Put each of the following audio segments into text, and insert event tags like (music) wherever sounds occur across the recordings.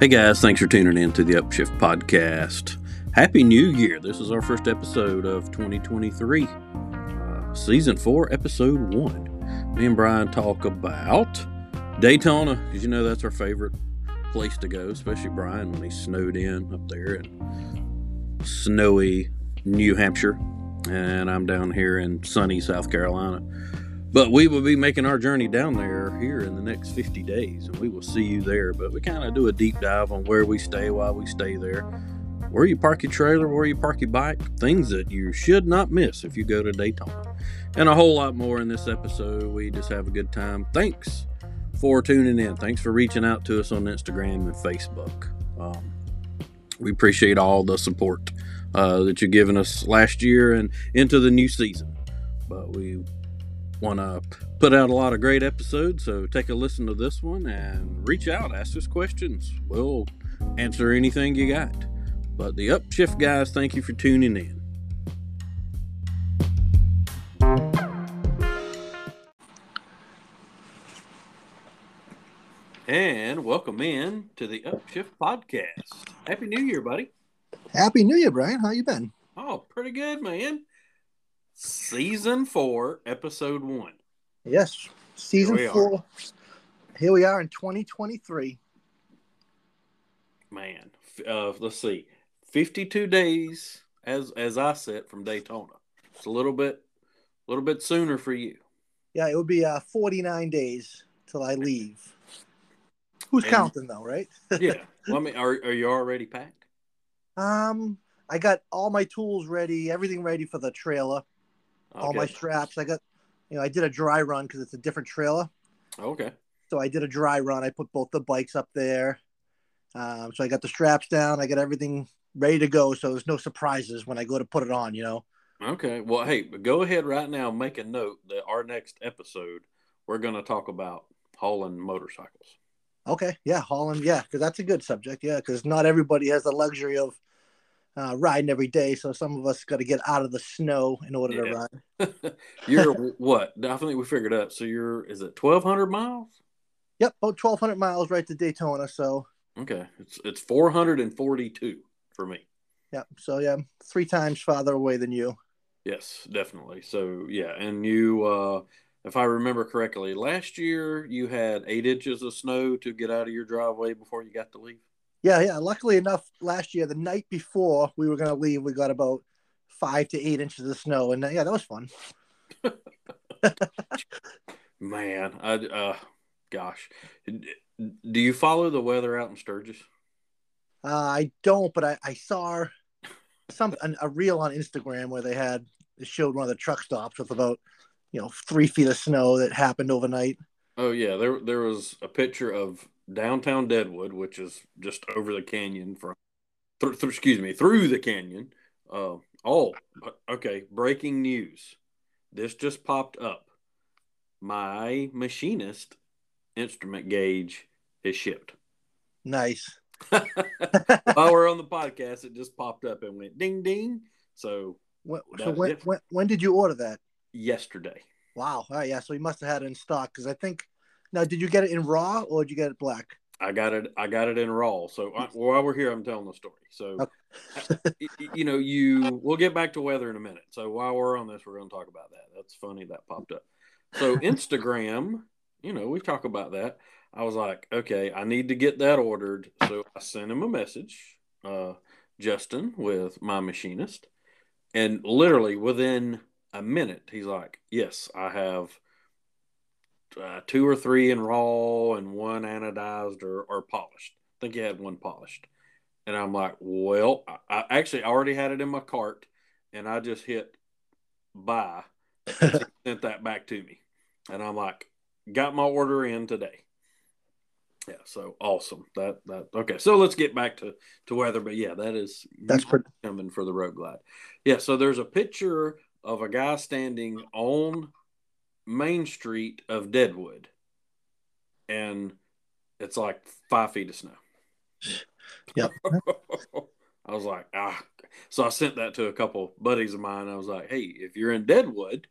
Hey guys, thanks for tuning in to the Upshift Podcast. Happy New Year. This is our first episode of 2023, uh, Season 4, Episode 1. Me and Brian talk about Daytona, because you know that's our favorite place to go, especially Brian when he snowed in up there in snowy New Hampshire. And I'm down here in sunny South Carolina. But we will be making our journey down there here in the next 50 days, and we will see you there. But we kind of do a deep dive on where we stay while we stay there, where you park your trailer, where you park your bike, things that you should not miss if you go to Daytona, and a whole lot more in this episode. We just have a good time. Thanks for tuning in. Thanks for reaching out to us on Instagram and Facebook. Um, we appreciate all the support uh, that you've given us last year and into the new season. But we want to put out a lot of great episodes. So take a listen to this one and reach out, ask us questions. We'll answer anything you got. But the Upshift guys, thank you for tuning in. And welcome in to the Upshift podcast. Happy New Year, buddy. Happy New Year, Brian. How you been? Oh, pretty good, man. Season four, episode one. Yes, season Here four. are. Here we are in 2023. Man, uh, let's see, fifty-two days as as I said from Daytona. It's a little bit, a little bit sooner for you. Yeah, it would be uh, 49 days till I leave. Who's And- counting though, right? (laughs) Yeah. well, I mean, are are you already packed? Um, I got all my tools ready, everything ready for the trailer, all my straps. I got, you know, I did a dry run because it's a different trailer. Okay. So I did a dry run. I put both the bikes up there. Um, so I got the straps down. I got everything ready to go. So there's no surprises when I go to put it on. You know. Okay. Well, hey, go ahead right now. Make a note that our next episode we're going to talk about hauling motorcycles. Okay, yeah, Holland, yeah, because that's a good subject, yeah, because not everybody has the luxury of uh, riding every day, so some of us got to get out of the snow in order Yeah. to ride. (laughs) you're what? I think we figured out. So you're is it twelve hundred miles? Yep, about twelve hundred miles right to Daytona, so Okay, it's it's four hundred and forty-two for me. yeah, so yeah, three times farther away than you. Yes, definitely. So yeah, and you, uh, if I remember correctly, last year you had eight inches of snow to get out of your driveway before you got to leave. Yeah, yeah. Luckily enough, last year, the night before we were gonna leave, we got about five to eight inches of snow, and uh, yeah, that was fun. (laughs) Man, I, uh, gosh, do you follow the weather out in Sturgis? Uh, I don't, but I, I saw some an, a reel on Instagram where they had it showed one of the truck stops with about you know three feet of snow that happened overnight. Oh yeah, there there was a picture of downtown Deadwood, which is just over the canyon from, th- th- excuse me, through the canyon. Uh, oh, okay. Breaking news. This just popped up. My machinist instrument gauge is shipped. Nice. (laughs) While we're on the podcast, it just popped up and went ding ding. So When, so when, when when did you order that? yesterday, Wow. Oh, yeah. So you must have had it in stock because I think. Now, did you get it in raw or did you get it black? I got it. I got it in raw. So I, while we're here, I'm telling the story. So, (laughs) y- y- you know, you we'll get back to weather in a minute. So while we're on this, we're going to talk about that. That's funny that popped up. So (laughs) Instagram, you know, we talk about that. I was like, okay, I need to get that ordered. So I sent him a message, uh, Justin, with my machinist, and literally within a minute, he's like, yes, I have uh, two or three in raw and one anodized or, or polished. I think you had one polished. And I'm like, well, I, I actually already had it in my cart and I just hit buy. (laughs) sent that back to me. And I'm like, got my order in today. Yeah, so awesome. That that okay. So let's get back to to weather, but yeah, that is That's pretty. coming for the road glide. Yeah, so there's a picture of a guy standing on Main Street of Deadwood, and it's like five feet of snow. (sighs) Yep. (laughs) I was like, ah. So I sent that to a couple buddies of mine. I was like, hey, if you're in Deadwood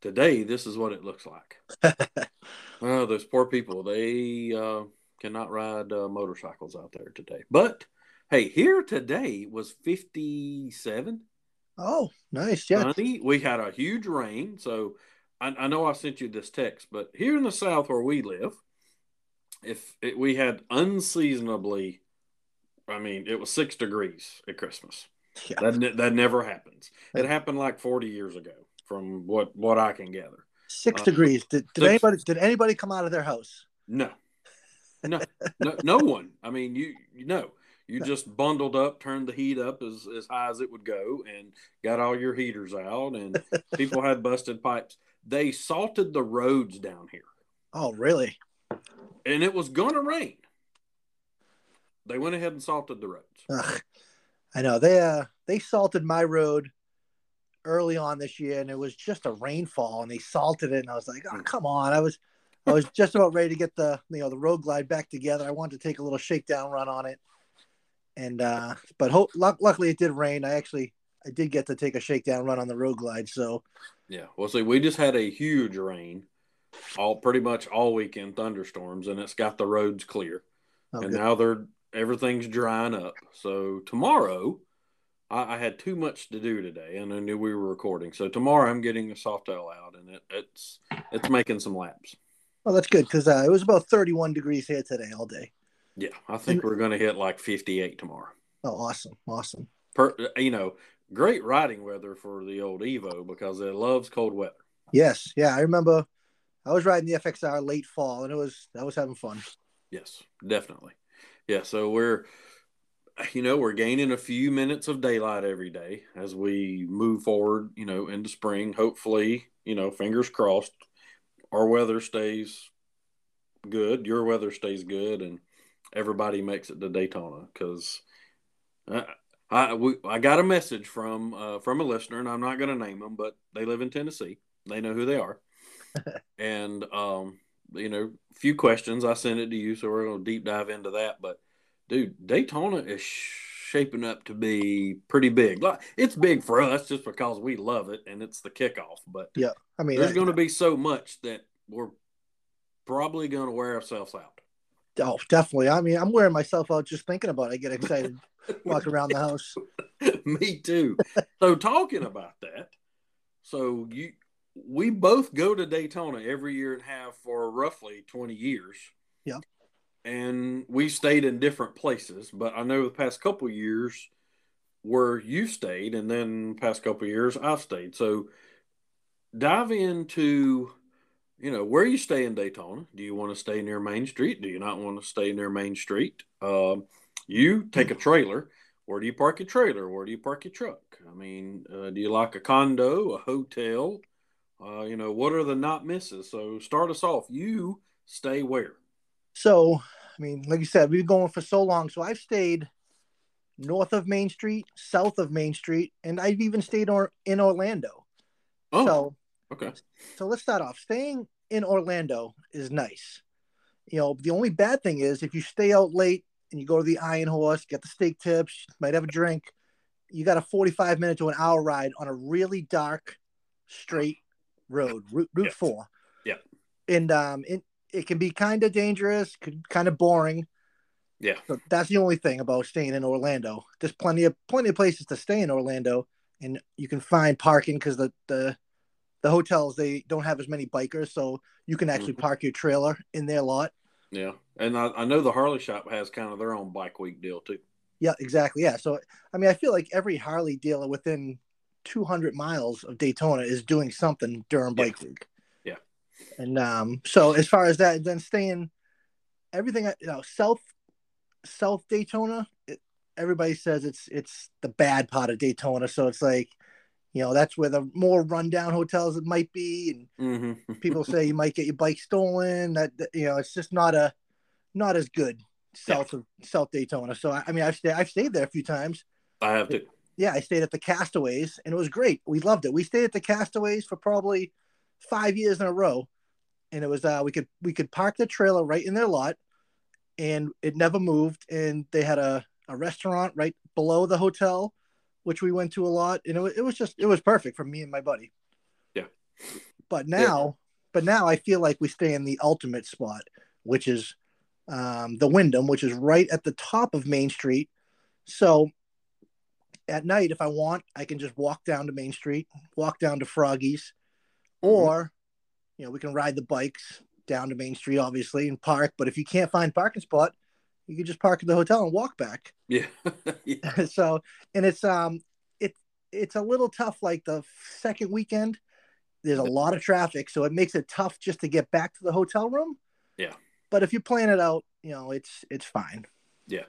today, this is what it looks like. (laughs) oh, those poor people. They uh, cannot ride uh, motorcycles out there today. But hey, here today was 57. Oh, nice. Yeah. Sunny. We had a huge rain. So I, I, know I sent you this text, but here in the South where we live, if it, we had unseasonably, I mean, it was six degrees at Christmas. Yeah. That, that never happens. It happened like 40 years ago from what, what I can gather. Six uh, degrees. Did, did six, anybody, did anybody come out of their house? No, no, no, no one. I mean, you, you know, you just bundled up, turned the heat up as, as high as it would go, and got all your heaters out, and (laughs) people had busted pipes. They salted the roads down here. Oh, really? And it was going to rain. They went ahead and salted the roads. Ugh. I know they uh they salted my road early on this year, and it was just a rainfall, and they salted it, and I was like, oh mm. come on! I was I was just about ready to get the you know the road glide back together. I wanted to take a little shakedown run on it, and uh, but ho- luckily it did rain. I actually I did get to take a shakedown run on the road glide. So yeah, well, see, we just had a huge rain, all pretty much all weekend thunderstorms, and it's got the roads clear, oh, and good. now they're everything's drying up. So tomorrow. I, I, had too much to do today, and I knew we were recording. So tomorrow, I'm getting a Softail out, and it, it's it's making some laps. Well, that's good because uh, it was about 31 degrees here today all day. Yeah, I think and, we're going to hit like 58 tomorrow. Oh, awesome. Awesome. Per, you know, great riding weather for the old Evo because it loves cold weather. Yes. Yeah. I remember I was riding the FXR late fall and it was, I was having fun. Yes, definitely. Yeah. So we're, you know, we're gaining a few minutes of daylight every day as we move forward, you know, into spring. Hopefully, you know, fingers crossed, our weather stays good, your weather stays good, and everybody makes it to Daytona because uh, I we, I got a message from uh, from a listener, and I'm not going to name them, but they live in Tennessee. They know who they are, (laughs) and um, you know, a few questions. I sent it to you, so we're going to deep dive into that. But dude, Daytona is shaping up to be pretty big. It's big for us just because we love it, and it's the kickoff. But yeah, I mean, there's going to be so much that we're probably going to wear ourselves out. Oh, definitely. I mean, I'm wearing myself out just thinking about it. I get (laughs) excited, (laughs) walk around the house. (laughs) Me too. so talking about that, so you we both go to Daytona every year and have for roughly 20 years. Yeah. And we stayed in different places, but I know the past couple years where you stayed and then past couple years I've stayed. So dive into you know, where you stay in Daytona. Do you want to stay near Main Street? Do you not want to stay near Main Street? Um, you take a trailer. Where do you park your trailer? Where do you park your truck? I mean, uh, do you like a condo, a hotel? Uh, you know, what are the not misses? So start us off. You stay where? So, I mean, like you said, we've been going for so long. So I've stayed north of Main Street, south of Main Street, and I've even stayed or- in Orlando. Oh, so Okay. So let's start off. Staying in Orlando is nice. You know, the only bad thing is if you stay out late and you go to the Iron Horse, get the steak tips, might have a drink, you got a 45 minute to an hour ride on a really dark, straight road, Route, route 4. Yeah. And um, it, it can be kind of dangerous, kind of boring. Yeah. So that's the only thing about staying in Orlando. There's plenty of plenty of places to stay in Orlando, and you can find parking because the the the hotels they don't have as many bikers, so you can actually mm-hmm. park your trailer in their lot. Yeah, and I, I, know the Harley shop has kind of their own bike week deal too. Yeah, exactly. Yeah, so I mean, I feel like every Harley dealer within 200 miles of Daytona is doing something during bike yeah. week. Yeah, and um, so as far as that, then staying everything you know South South Daytona. It, everybody says it's it's the bad part of Daytona, so it's like you know that's where the more rundown hotels it might be and mm-hmm. people say you might get your bike stolen that, that, you know it's just not a not as good south yeah. of south daytona. So i, I mean i've stayed i've stayed there a few times. I have to. Yeah i stayed at the castaways and it was great. We loved it. We stayed at the castaways for probably five years in a row and it was uh we could we could park the trailer right in their lot and it never moved and they had a, a restaurant right below the hotel which we went to a lot, and it was, it was just it was perfect for me and my buddy. Yeah. But now, yeah. but now I feel like we stay in the ultimate spot, which is um, the Wyndham, which is right at the top of Main Street. So at night, if I want, I can just walk down to Main Street, walk down to Froggy's, or you know, we can ride the bikes down to Main Street, obviously, and park. But if you can't find parking spot, you can just park at the hotel and walk back. (laughs) Yeah. (laughs) yeah. (laughs) so, and it's um, it it's a little tough. Like the second weekend, there's a lot of traffic, so it makes it tough just to get back to the hotel room. Yeah. But if you plan it out, you know, it's it's fine. Yeah.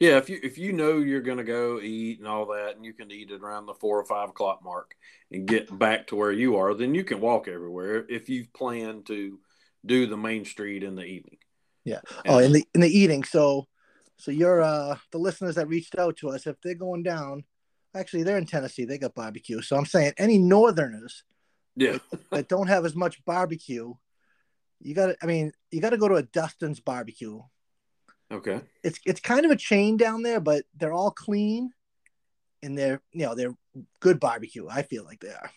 Yeah, if you if you know you're gonna go eat and all that, and you can eat it around the four or five o'clock mark and get back to where you are, then you can walk everywhere. If you've planned to do the main street in the evening. Yeah. Oh, in the in the eating. So, so you're uh the listeners that reached out to us, if they're going down, actually they're in Tennessee, they got barbecue. So I'm saying any Northerners, yeah, that, that don't have as much barbecue, you got to. I mean, you got to go to a Dustin's barbecue Okay. It's it's kind of a chain down there, but they're all clean, and they're you know they're good barbecue. I feel like they are.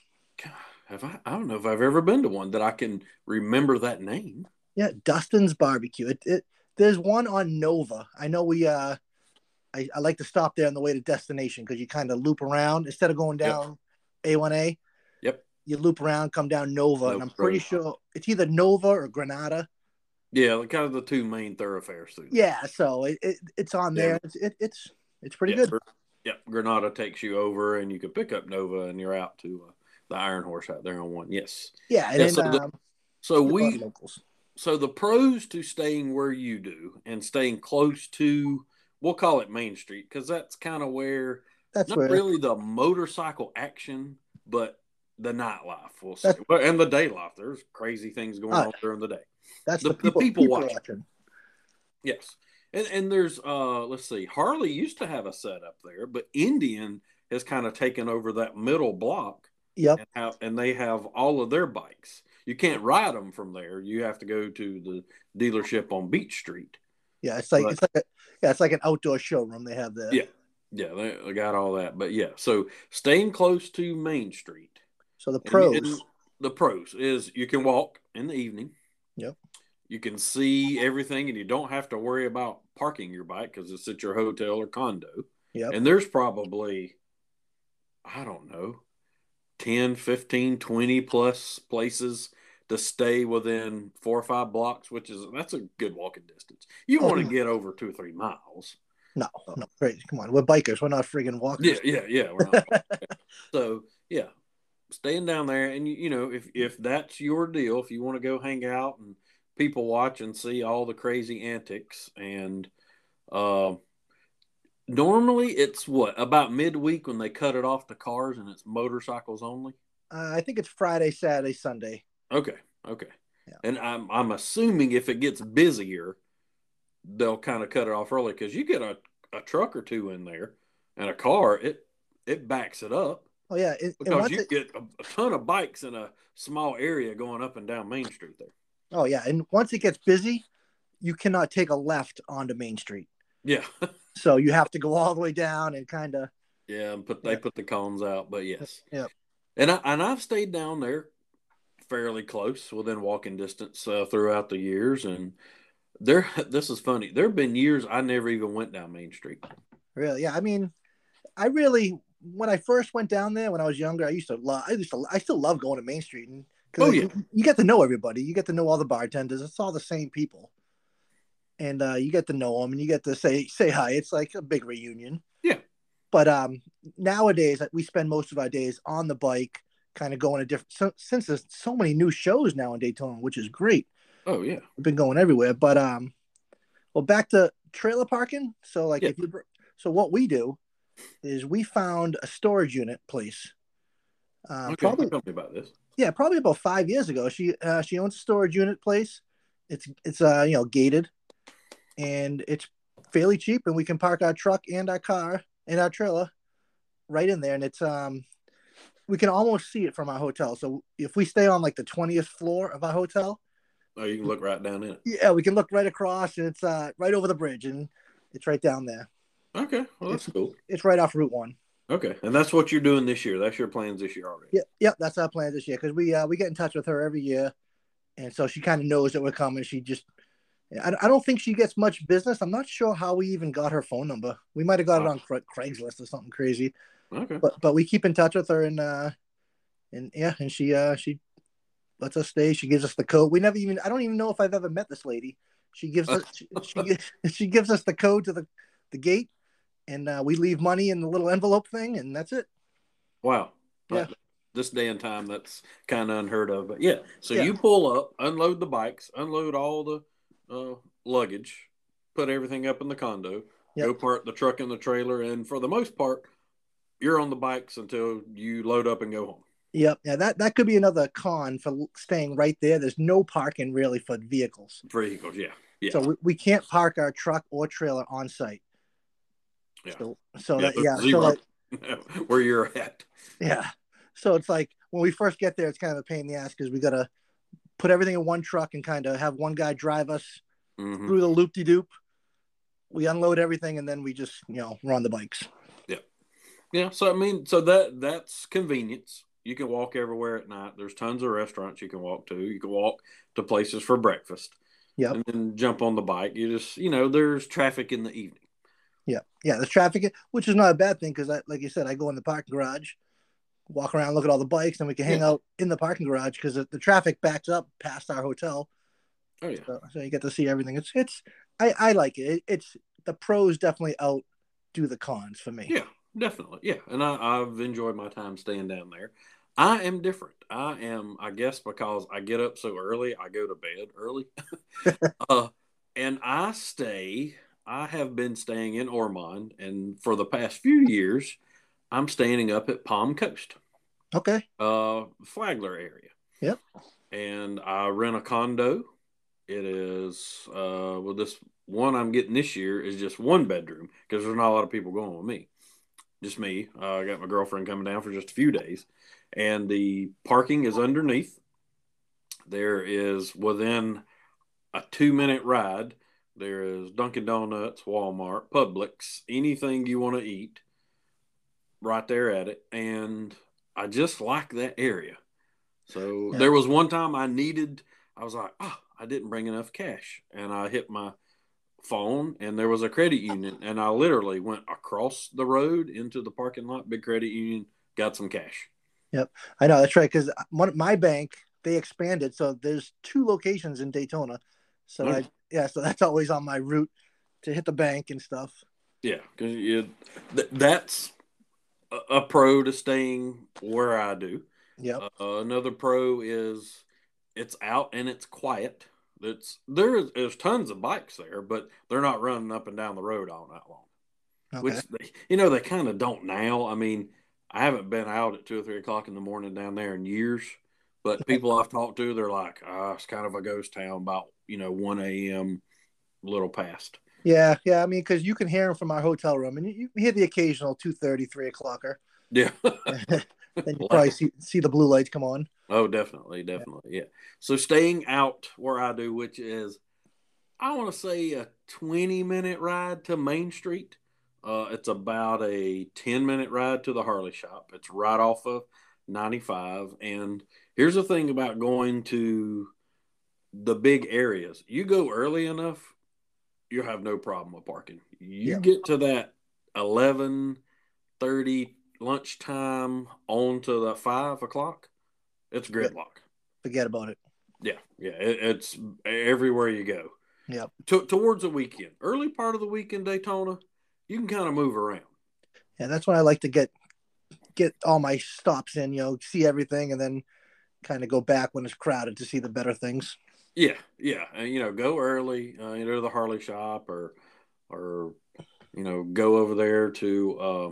Have I? I don't know if I've ever been to one that I can remember that name. Yeah, Dustin's Barbecue. It, it there's one on Nova. I know we uh, I, I like to stop there on the way to destination because you kind of loop around instead of going down A one A. Yep. You loop around, come down Nova, and I'm pretty sure it's either Nova or Granada. Yeah, kind of the two main thoroughfares through. Yeah, so it, it it's on there. It's it, it's it's pretty yeah, good. Yeah, Granada takes you over, and you can pick up Nova, and you're out to uh, the Iron Horse out there on one. Yes. Yeah, and yeah, then, so, the, um, so we so the pros to staying where you do and staying close to we'll call it Main Street because that's kind of where that's not where, really the motorcycle action, but the nightlife. We'll say, and the day life. There's crazy things going uh, on during the day. That's the, the people, the people, people watching. watching. Yes. And, and there's uh let's see, Harley used to have a setup there, but Indian has kind of taken over that middle block. Yep. And, have, and they have all of their bikes. You can't ride them from there. You have to go to the dealership on Beach Street. Yeah, it's like but, it's like a, yeah, it's like an outdoor showroom they have that. Yeah. Yeah, they, they got all that. But yeah, so staying close to Main Street. So the pros and, and the pros is you can walk in the evening. Yep. You can see everything and you don't have to worry about parking your bike because it's at your hotel or condo. Yep. And there's probably, I don't know, 10, 15, 20 plus places to stay within four or five blocks, which is that's a good walking distance. You oh, want to get over two or three miles. No, no, crazy. Come on. We're bikers. We're not friggin' walkers. Yeah, yeah, yeah. We're not. (laughs) so, yeah, staying down there. And, you, you know, if, if that's your deal, if you want to go hang out and people watch and see all the crazy antics. And uh, normally it's what about midweek when they cut it off the cars and it's motorcycles only. Uh, I think it's Friday, Saturday, Sunday. Okay, okay. Yeah. And I'm I'm assuming if it gets busier, they'll kind of cut it off early because you get a, a truck or two in there and a car, it it backs it up. Oh yeah, it, because you it, get a, a, ton of bikes in a small area going up and down Main Street there. Oh yeah, and once it gets busy, you cannot take a left onto Main Street. Yeah. (laughs) so you have to go all the way down and kind of. Yeah, and put they yeah. put the cones out, but yes. Yep. And I and I've stayed down there fairly close within walking distance uh, throughout the years, and there. (laughs) This is funny. There have been years I never even went down Main Street. Really? Yeah. I mean, I really when I first went down there when I was younger, I used to love. I used to. I still love going to Main Street and Oh yeah, you, you, get to know everybody. You get to know all the bartenders. It's all the same people, and uh, you get to know them, and you get to say say hi. It's like a big reunion. Yeah. But um, nowadays we spend most of our days on the bike, kind of going to different. So, since there's so many new shows now in Daytona, which is great. Oh yeah, we've been going everywhere. But um, well, back to trailer parking. So like, yeah. if you so what we do is we found a storage unit place. Uh, okay, probably tell me about this yeah, probably about five years ago. She uh, she owns a storage unit place. It's it's uh you know gated, and it's fairly cheap, and we can park our truck and our car and our trailer right in there, and it's um we can almost see it from our hotel. So if we stay on like the twentieth floor of our hotel, oh, you can look right down in it. Yeah, we can look right across, and it's uh right over the bridge, and it's right down there. Okay, well that's it's, cool. It's right off Route One. Okay, and that's what you're doing this year. That's your plans this year already. Yeah, yep, that's our plans this year because we uh, we get in touch with her every year, and so she kind of knows that we're coming. She just I, I don't think she gets much business. I'm not sure how we even got her phone number. We might have got it Oh. on Cra- Craigslist or something crazy. Okay. But but we keep in touch with her and uh and yeah, and she uh she lets us stay. She gives us the code. We never even I don't even know if I've ever met this lady. She gives us (laughs) she, she, (laughs) she gives us the code to the the gate and uh, we leave money in the little envelope thing and that's it. Wow. Yeah. This day and time, that's kind of unheard of. But yeah, so Yeah. you pull up, unload the bikes, unload all the uh, luggage, put everything up in the condo, Yep. go park the truck in the trailer, and for the most part, you're on the bikes until you load up and go home. Yep. Yeah, that that could be another con for staying right there. There's no parking really for vehicles. Vehicles, yeah, yeah. So we, we can't park our truck or trailer on site. Yeah. So so Yeah, that yeah, so like, (laughs) Where you're at. yeah. So it's like when we first get there, it's kind of a pain in the ass because we gotta put everything in one truck and kind of have one guy drive us Mhm. through the loop de doop. We unload everything and then we just you know we're on the bikes. Yeah, Yeah. so I mean, so that that's convenience. You can walk everywhere at night. There's tons of restaurants you can walk to. You can walk to places for breakfast. Yeah. And then jump on the bike. You just, you know, there's traffic in the evening. Yeah, yeah. There's traffic, which is not a bad thing because, like you said, I go in the parking garage, walk around, look at all the bikes, and we can hang Yeah. out in the parking garage because the, the traffic backs up past our hotel. Oh yeah. So, so you get to see everything. It's it's I I like it. it. It's the pros definitely outdo the cons for me. Yeah, definitely. Yeah. And I, I've enjoyed my time staying down there. I am different. I am, I guess, because I get up so early, I go to bed early. (laughs) (laughs) uh, and I stay, I have been staying in Ormond, and for the past few years, I'm standing up at Palm Coast, Okay. uh, Flagler area. Yep. And I rent a condo. It is, uh, well, this one I'm getting this year is just one bedroom because there's not a lot of people going with me just me. Uh, I got my girlfriend coming down for just a few days, and the parking is underneath. There is within a two minute ride. There is Dunkin' Donuts, Walmart, Publix, anything you want to eat, right there at it. And I just like that area. So Yeah. there was one time I needed. I was like, oh, I didn't bring enough cash, and I hit my phone and there was a credit union and I literally went across the road into the parking lot, big credit union, got some cash. Yep. I know that's right because one my bank they expanded, so there's two locations in Daytona. So. I yeah, so that's always on my route to hit the bank and stuff. Yeah, because th- that's a, pro to staying where I do. Yep. Uh, another pro is it's out and it's quiet. It's there's there's tons of bikes there, but they're not running up and down the road all night long. Okay. Which they, you know they kind of don't now. I mean, I haven't been out at two or three o'clock in the morning down there in years. But people I've talked to, they're like, ah, it's kind of a ghost town. About you know one a.m. little past. Yeah, yeah. I mean, because you can hear them from our hotel room, and you, you hear the occasional 2.30, 3 o'clocker. Yeah. (laughs) (laughs) then you probably see, see the blue lights come on. Oh, definitely, definitely, yeah. So staying out where I do, which is, I want to say a twenty-minute ride to Main Street. Uh, it's about a ten-minute ride to the Harley shop. It's right off of ninety-five. And here's the thing about going to the big areas: you go early enough, you'll have no problem with parking. You Yeah. get to that eleven thirty lunchtime on to the five o'clock. It's gridlock. Forget about it. Yeah, yeah, it, it's everywhere you go. Yep. To, towards the weekend, early part of the weekend, Daytona, you can kind of move around. Yeah, that's when I like to get get all my stops in, you know, see everything, and then kind of go back when it's crowded to see the better things. Yeah, yeah, and you know, go early, uh, the Harley shop, or or you know, go over there to uh,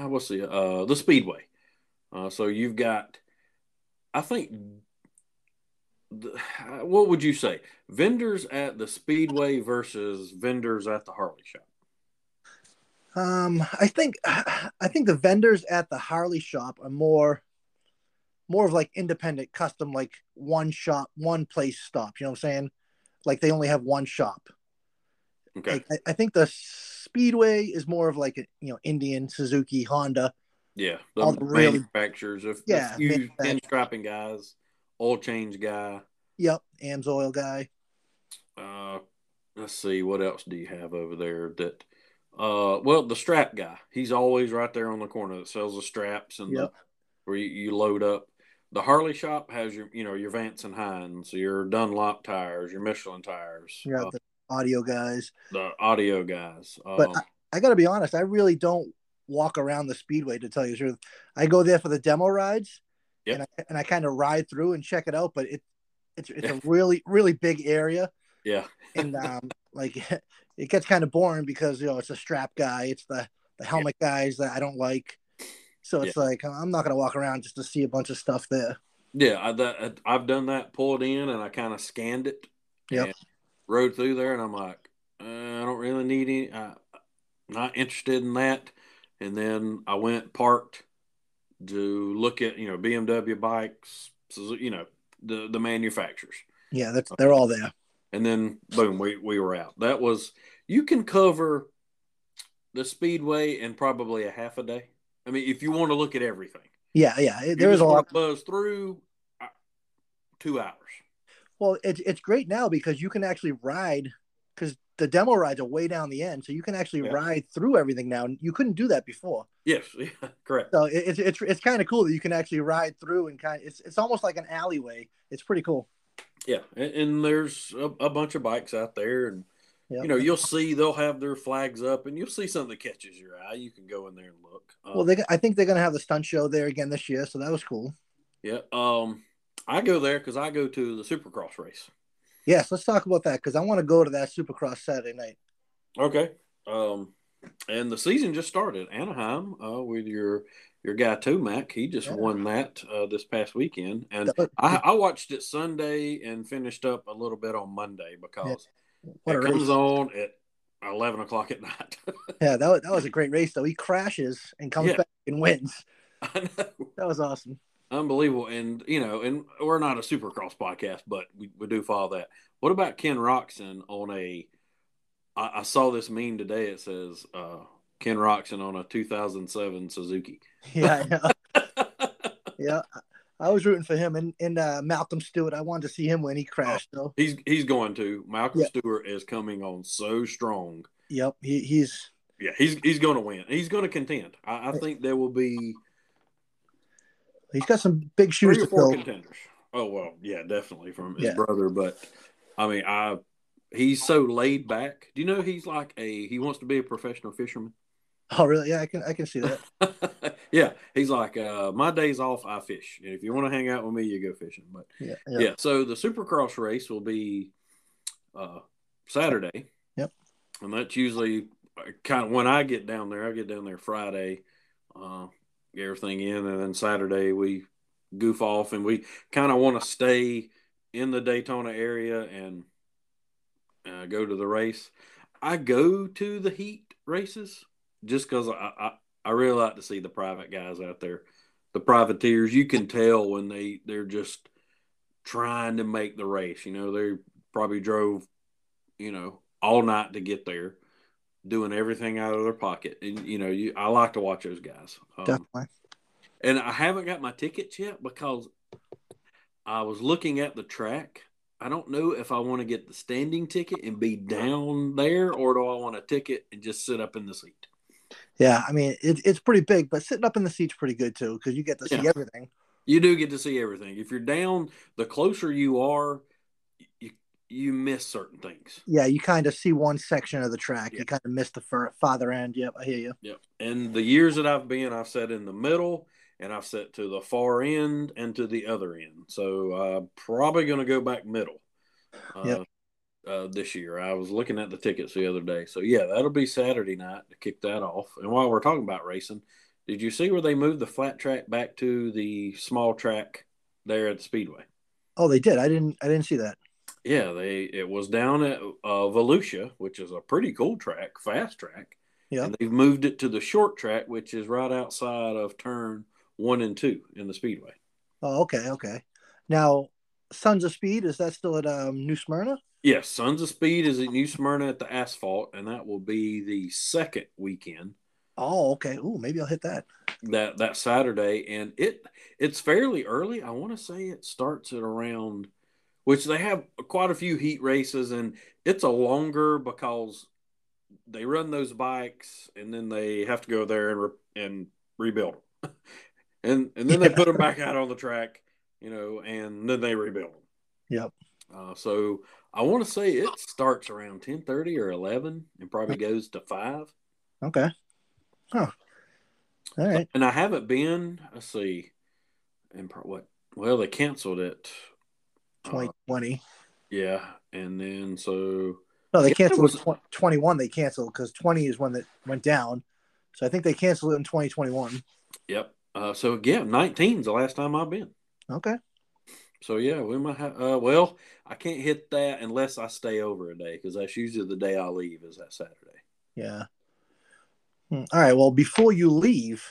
uh, what's the uh the Speedway. Uh, so you've got, I think, the, (sighs) what would you say, vendors at the Speedway versus vendors at the Harley shop? Um, I think (sighs) I think the vendors at the Harley shop are more more of like independent, custom, like one shop, one place stop. You know what I'm saying? Like they only have one shop. Okay, Like, I, I think the Speedway is more of like a you know Indian, Suzuki, Honda. yeah, the all the manufacturers, if Yeah, few manufacturers. pinstriping guys, oil change guy, Yep, Amsoil guy. uh, let's see, what else do you have over there that? Uh, well, the strap guy. He's always right there on the corner that sells the straps and Yep. the, where you, you load up. The Harley shop has your, you know, your Vance and Hines, your Dunlop tires, your Michelin tires, You got uh, the audio guys. the audio guys. But Um, I got to be honest, I really don't walk around the speedway to tell you the truth. I go there for the demo rides, Yep. and I, and I kind of ride through and check it out. But it it's it's a (laughs) really really big area, yeah, and (laughs) um like (laughs) it gets kind of boring because you know it's a strap guy, it's the the helmet guys that I don't like. So it's like I'm not gonna walk around just to see a bunch of stuff there. yeah. I, that, I've done that. Pulled in and I kind of scanned it. Yep. and Rode through there, and I'm like, uh, I don't really need any. I, not interested in that. And then I went parked to look at you know BMW bikes, you know the the manufacturers, Yeah, that's they're all there. and then boom, we we were out. That was you can cover the speedway in probably a half a day. I mean, if you want to look at everything, Yeah, yeah. There is a lot. buzz through uh, two hours. Well, it's it's great now because you can actually ride because the demo rides are way down the end, so you can actually Yeah. ride through everything now. You couldn't do that before, Yes, (laughs) yeah, correct. so it, it's it's it's kind of cool that you can actually ride through and kind of it's it's almost like an alleyway. It's pretty cool. Yeah, and, and there's a, a bunch of bikes out there, and Yeah. you know you'll see they'll have their flags up, and you'll see something that catches your eye. You can go in there and look. Uh, Well, they I think they're gonna have the stunt show there again this year, so that was cool. yeah, um, I go there because I go to the Supercross race. Yes, let's talk about that because I want to go to that Supercross Saturday night. Okay, um, and the season just started. Anaheim uh, with your your guy Tomac, he just Yeah. won that uh, this past weekend, and I, I watched it Sunday and finished up a little bit on Monday because what it comes race! on at eleven o'clock at night. (laughs) Yeah, that was, that was a great race though. He crashes and comes Yeah. back and wins. (laughs) That was awesome. Unbelievable. And, you know, and we're not a supercross podcast, but we, we do follow that. What about Ken Roczen on a, I, I saw this meme today. It says, uh, Ken Roczen on a 2007 Suzuki. (laughs) Yeah, yeah. I was rooting for him and, and uh, Malcolm Stewart. I wanted to see him when he crashed though. He's, he's going to. Malcolm Yeah. Stewart is coming on so strong. Yep, he, he's Yeah, he's, he's going to win. He's going to contend. I, I think there will be he's got some big shoes three or to four fill. contenders. Oh, well, yeah, definitely from his Yeah. brother. But, I mean, I, he's so laid back. Do you know he's like a, he wants to be a professional fisherman? Oh, really? Yeah, I can I can see that. (laughs) yeah, he's like, uh, my days off, I fish. And if you want to hang out with me, you go fishing. But Yeah, yeah, yeah. so the Supercross race will be uh, Saturday. Yep. And that's usually kind of when I get down there. I get down there Friday, uh, get everything in, and then Saturday we goof off, and we kind of want to stay in the Daytona area and uh, go to the race. I go to the heat races just because I, I I really like to see the private guys out there, the privateers. You can tell when they they're just trying to make the race. You know, they probably drove, you know, all night to get there, doing everything out of their pocket. And you know, you I like to watch those guys. Um, Definitely. and I haven't got my tickets yet because I was looking at the track. I don't know if I want to get the standing ticket and be down there, or do I want a ticket and just sit up in the seat? Yeah, I mean it, it's pretty big, but sitting up in the seat's pretty good too because you get to see Yeah. everything. You do get to see everything. If you're down, the closer you are, you you miss certain things. Yeah, you kind of see one section of the track. Yeah. You kind of miss the fur, farther end. Yep, I hear you. Yep. And the years that I've been, I've sat in the middle and I've sat to the far end and to the other end. So I'm uh, probably going to go back middle uh, Yep. Uh, this year. I was looking at the tickets the other day. So yeah, that'll be Saturday night to kick that off. And while we're talking about racing, did you see where they moved the flat track back to the small track there at the Speedway? Oh, they did. I didn't. I didn't see that. Yeah, they it was down at uh, Volusia, which is a pretty cool track, fast track. Yeah. And they've moved it to the short track, which is right outside of turn one and two in the speedway. Oh, okay, okay. Now, Sons of Speed is that still at um, New Smyrna? Yes, Sons of Speed is at New Smyrna at the asphalt, and that will be the second weekend Oh, okay. Ooh, maybe I'll hit that. that that Saturday, and it it's fairly early. I want to say it starts at around which they have quite a few heat races, and it's a longer because they run those bikes and then they have to go there and re- and rebuild them, (laughs) and and then they put them back (laughs) out on the track, you know, and then they rebuild them. Yep. Uh, so I want to say it starts around ten thirty or eleven, and probably goes to five. Okay. Huh. All right. And I haven't been. Let's see, and pro- what? Well, they canceled it. Uh, 2020. yeah, and then so No, they canceled was- tw- 21. They canceled because 20 is when that went down. So I think they canceled it in 2021. yep. Uh, so yeah, 19's the last time I've been. Okay. So yeah, we might have. Uh, well, I can't hit that unless I stay over a day because that's usually the day I leave is that Saturday. Yeah. Hmm. All right. Well, before you leave,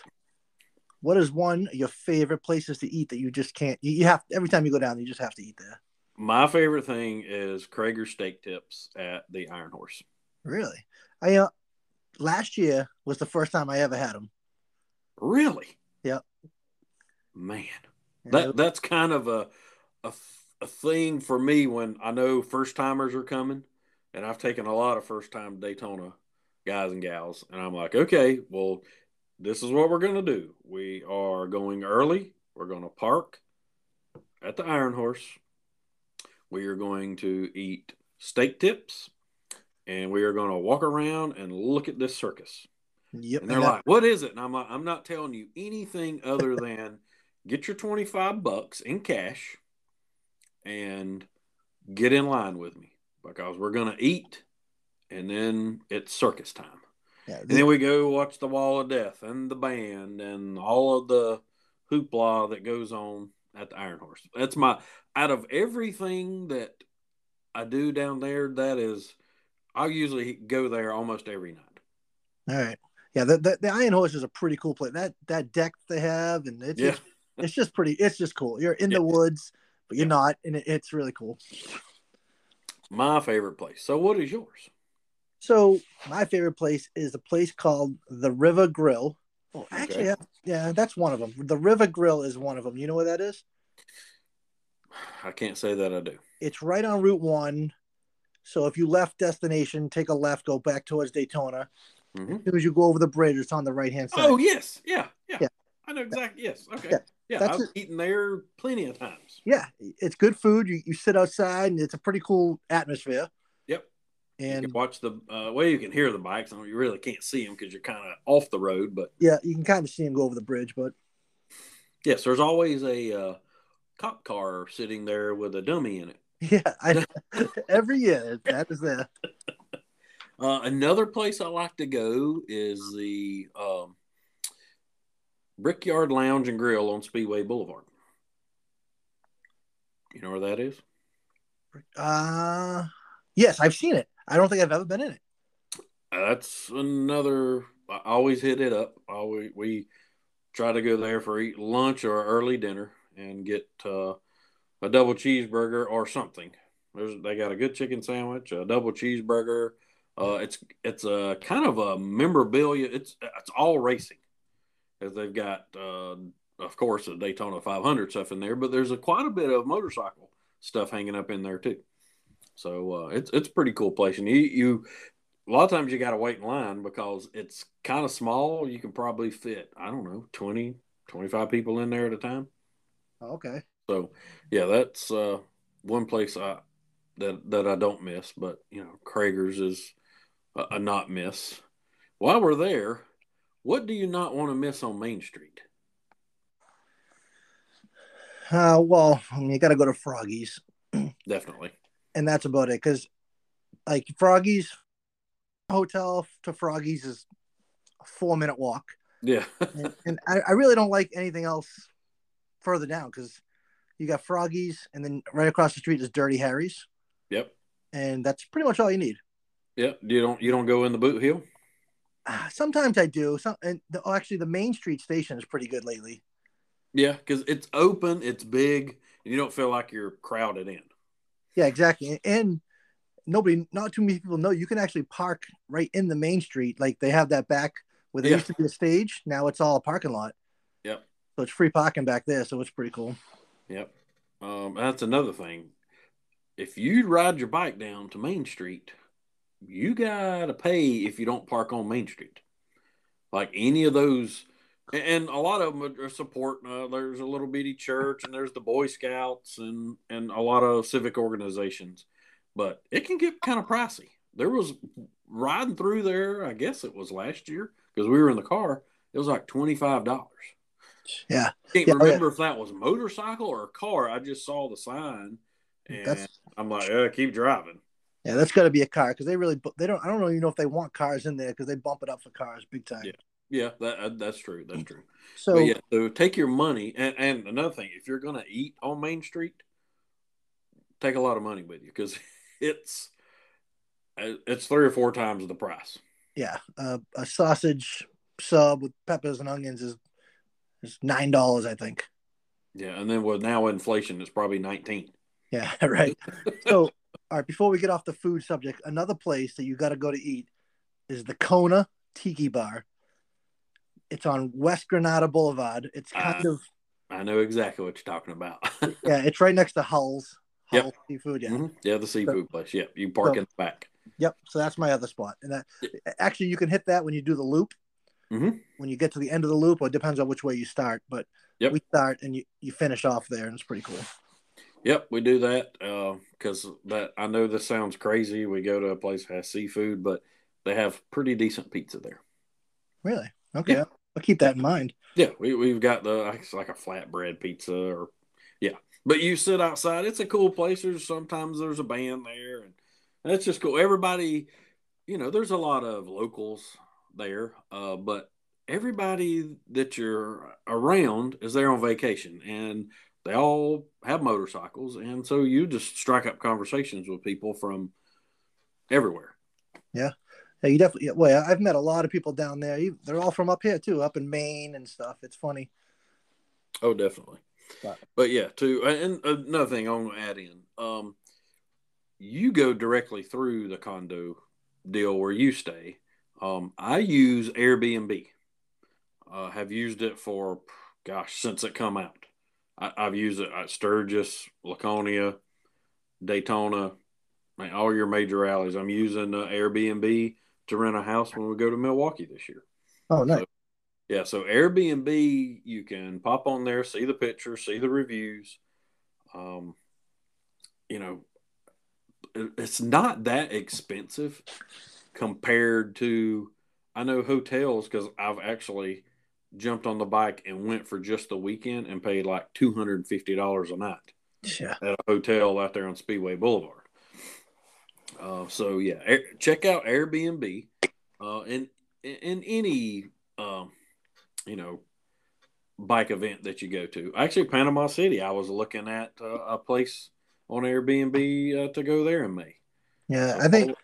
what is one of your favorite places to eat that you just can't? You, you have every time you go down, you just have to eat there. My favorite thing is Krager steak tips at the Iron Horse. Really? I uh, last year was the first time I ever had them. Really? Yep. Man, that that's kind of a a, a thing for me when I know first timers are coming, and I've taken a lot of first time Daytona guys and gals, and I'm like, okay, well, this is what we're gonna do. We are going early. We're gonna park at the Iron Horse. We are going to eat steak tips, and we are going to walk around and look at this circus. Yep. And they're like, "What is it?" And I'm like, "I'm not telling you anything other than get your 25 bucks in cash and get in line with me because we're going to eat and then it's circus time. yeah, And then we go watch the Wall of Death and the band and all of the hoopla that goes on at the Iron Horse. That's my out of everything that I do down there, that is I usually go there almost every night. All right. Yeah, the, the, the Iron Horse is a pretty cool place. That that deck they have, and it's Yeah. just, it's just pretty. It's just cool. You're in the woods, but you're Yeah. not, and it, it's really cool. My favorite place. So what is yours? So my favorite place is a place called the River Grill. Oh, actually, Okay. yeah, yeah, that's one of them. The River Grill is one of them. You know where that is? I can't say that I do. It's right on Route One. So if you left destination, take a left, go back towards Daytona. Mhm. As soon as you go over the bridge, it's on the right hand side. Oh yes, yeah, yeah, Yeah. I know exactly. Yes, okay, Yeah, yeah, I've it. eaten there plenty of times. Yeah, it's good food. You, you sit outside, and it's a pretty cool atmosphere. Yep. You And can watch the uh, well, you can hear the bikes. and You really can't see them because you're kind of off the road. But yeah, you can kind of see them go over the bridge, but yes, there's always a uh, cop car sitting there with a dummy in it. (laughs) yeah, I, (laughs) every year that is there. (laughs) Uh, another place I like to go is the um, Brickyard Lounge and Grill on Speedway Boulevard. You know where that is? Uh yes, I've seen it. I don't think I've ever been in it. That's another. I always hit it up. Always we try to go there for eat lunch or early dinner and get uh, a double cheeseburger or something. There's they got a good chicken sandwich, a double cheeseburger. Uh, it's it's a kind of a memorabilia. It's it's all racing, as they've got uh, of course the Daytona 500 stuff in there, but there's a quite a bit of motorcycle stuff hanging up in there too. So uh, it's it's a pretty cool place, and you you a lot of times you got to wait in line because it's kind of small. You can probably fit I don't know 20, 25 people in there at a time. Oh, okay. So yeah, that's uh, one place I that that I don't miss. But you know, Krager's is a, a not miss. While we're there, what do you not want to miss on Main Street? Uh, well, I mean, you got to go to Froggies. (clears throat) Definitely. and that's about it. Because, like, Froggies hotel to Froggies is a four minute walk, Yeah. (laughs) and, and I, I really don't like anything else further down because you got Froggies, and then right across the street is Dirty Harry's, yep. and that's pretty much all you need. Yep. You don't you don't go in the boot hill? Uh, (sighs) sometimes I do. Some, and the, oh, actually, the Main Street station is pretty good lately. Yeah, because it's open, it's big, and you don't feel like you're crowded in. Yeah, exactly. And nobody, not too many people know you can actually park right in the main street. Like they have that back where there Yeah. used to be a stage. Now it's all a parking lot. Yep. So it's free parking back there. So it's pretty cool. Yep. Um, that's another thing. if you ride your bike down to Main Street, you gotta pay if you don't park on Main Street. Like any of those, and a lot of them are supporting. Uh, there's a little bitty church, and there's the Boy Scouts, and and a lot of civic organizations. But it can get kind of pricey. There was riding through there. I guess it was last year because we were in the car. It was like twenty five dollars. Yeah, I Can't Yeah, remember if that was a motorcycle or a car. I just saw the sign, and That's- I'm like, uh, keep driving. Yeah, that's got to be a car because they really they don't. I don't even know if they want cars in there because they bump it up for cars big time. Yeah. Yeah, that uh, that's true. That's true. So but yeah, so take your money, and, and another thing, if you're gonna eat on Main Street, take a lot of money with you because (laughs) it's uh, it's three or four times the price. yeah, uh, a sausage sub with peppers and onions is is nine dollars, I think. Yeah, and then with now inflation, it's probably nineteen. Yeah, (laughs) right. so, all right, before we get off the food subject, another place that you got to go to eat is the Kona Tiki Bar. It's on West Granada Boulevard. It's kind Ah. of I know exactly what you're talking about. (laughs) yeah, it's right next to Hull's. Yep. Hull Seafood, yeah. Mhm. yeah, the seafood place. Yeah, you park So- in the back. Yep. So that's my other spot. And that actually you can hit that when you do the loop. Mhm. When you get to the end of the loop, or it depends on which way you start. But Yep. we start and you, you finish off there, and it's pretty cool. Yep, we do that because that I know this sounds crazy. We go to a place that has seafood, but they have pretty decent pizza there. Really? Okay. Yeah. I'll keep that in mind. Yeah, we we've got the it's like a flatbread pizza or yeah. But you sit outside, it's a cool place. There's sometimes there's a band there and that's just cool. Everybody, you know, there's a lot of locals there, uh, but everybody that you're around is there on vacation and they all have motorcycles and so you just strike up conversations with people from everywhere. Yeah, Yeah, you definitely. Well, I've met a lot of people down there. They're all from up here too, up in Maine and stuff. It's funny. Oh, definitely. But- But yeah, too, and another thing I want to add in, um, you go directly through the condo deal where you stay. Um, I use Airbnb. Uh, have used it for, gosh, since it come out. I, I've used it at Sturgis, Laconia, Daytona, all your major rallies. I'm using uh, Airbnb to rent a house when we go to Milwaukee this year. Oh, nice. Yeah, so Airbnb, you can pop on there, see the pictures, see the reviews. Um, you know, it- it's not that expensive compared to. I know hotels because I've actually jumped on the bike and went for just the weekend and paid like two hundred and fifty dollars a night Yeah. at a hotel out there on Speedway Boulevard. Uh, so yeah, Air, check out Airbnb, uh, and in any um, you know bike event that you go to. Actually, Panama City, I was looking at uh, a place on Airbnb uh, to go there in May. Yeah, So, I think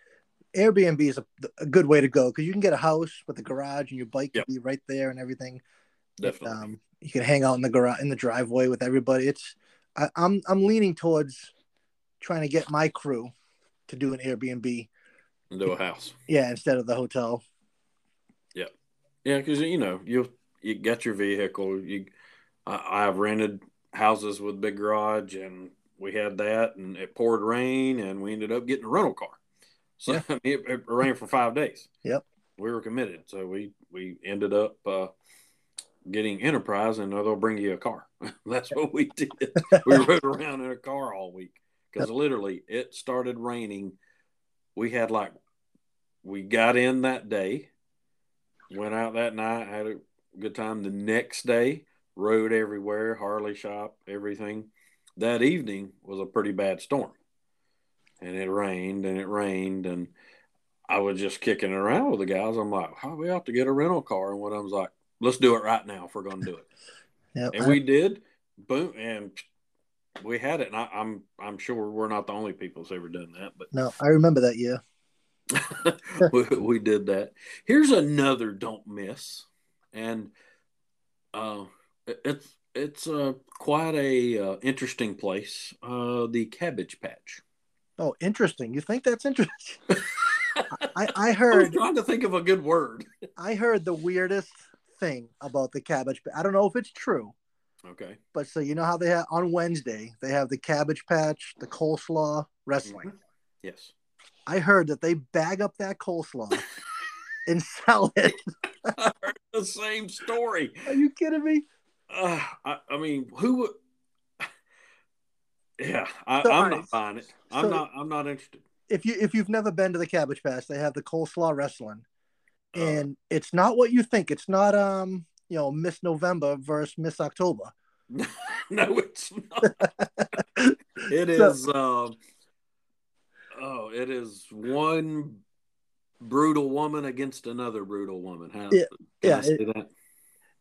Airbnb is a, a good way to go because you can get a house with a garage and your bike Yep. can be right there and everything. definitely. Um, you can hang out in the garage in the driveway with everybody. It's I, I'm I'm leaning towards trying to get my crew to do an Airbnb. into a house. Yeah, instead of the hotel. Yeah, because you know you you got your vehicle. You, I, I've rented houses with big garage, and we had that, and it poured rain, and we ended up getting a rental car. So Yeah. (laughs) I mean, it, it rained for five days. Yep. we were committed, so we we ended up uh, getting Enterprise, and they'll bring you a car. (laughs) That's what we did. (laughs) we rode around in a car all week because literally it started raining. We had like we got in that day, went out that night, had a good time. The next day, rode everywhere, Harley shop, everything. That evening was a pretty bad storm, and it rained and it rained, and I was just kicking around with the guys. I'm like, "How we ought to get a rental car?" And one of them's like, "Let's do it right now if we're going to do it." (laughs) Yeah, and we did. Boom, and we had it. And I, I'm I'm sure we're not the only people that's ever done that, but no, I remember that year. (laughs) (laughs) we, we did that. Here's another don't miss, and uh, it- it's it's uh, quite a uh, interesting place. Uh, the Cabbage Patch. Oh, interesting. You think that's interesting? (laughs) I, I I heard trying to think of a good word. (laughs) I heard the weirdest thing about the cabbage. I don't know if it's true, Okay. But so you know how they have on Wednesday they have the cabbage patch, the coleslaw, wrestling. Mhm. Yes. I heard that they bag up that coleslaw (laughs) and sell it. I heard the same story. Are you kidding me? Uh, I, I mean, who would? Yeah, I, So, I'm alright, not buying it. I'm so- not. I'm not interested. If you if you've never been to the cabbage patch, they have the coleslaw wrestling. Uh, And it's not what you think. It's not um, you know, Miss November versus Miss October. (laughs) no, it's not. (laughs) it is. So- um oh, it is one brutal woman against another brutal woman. How? Yeah, can yeah, I say that?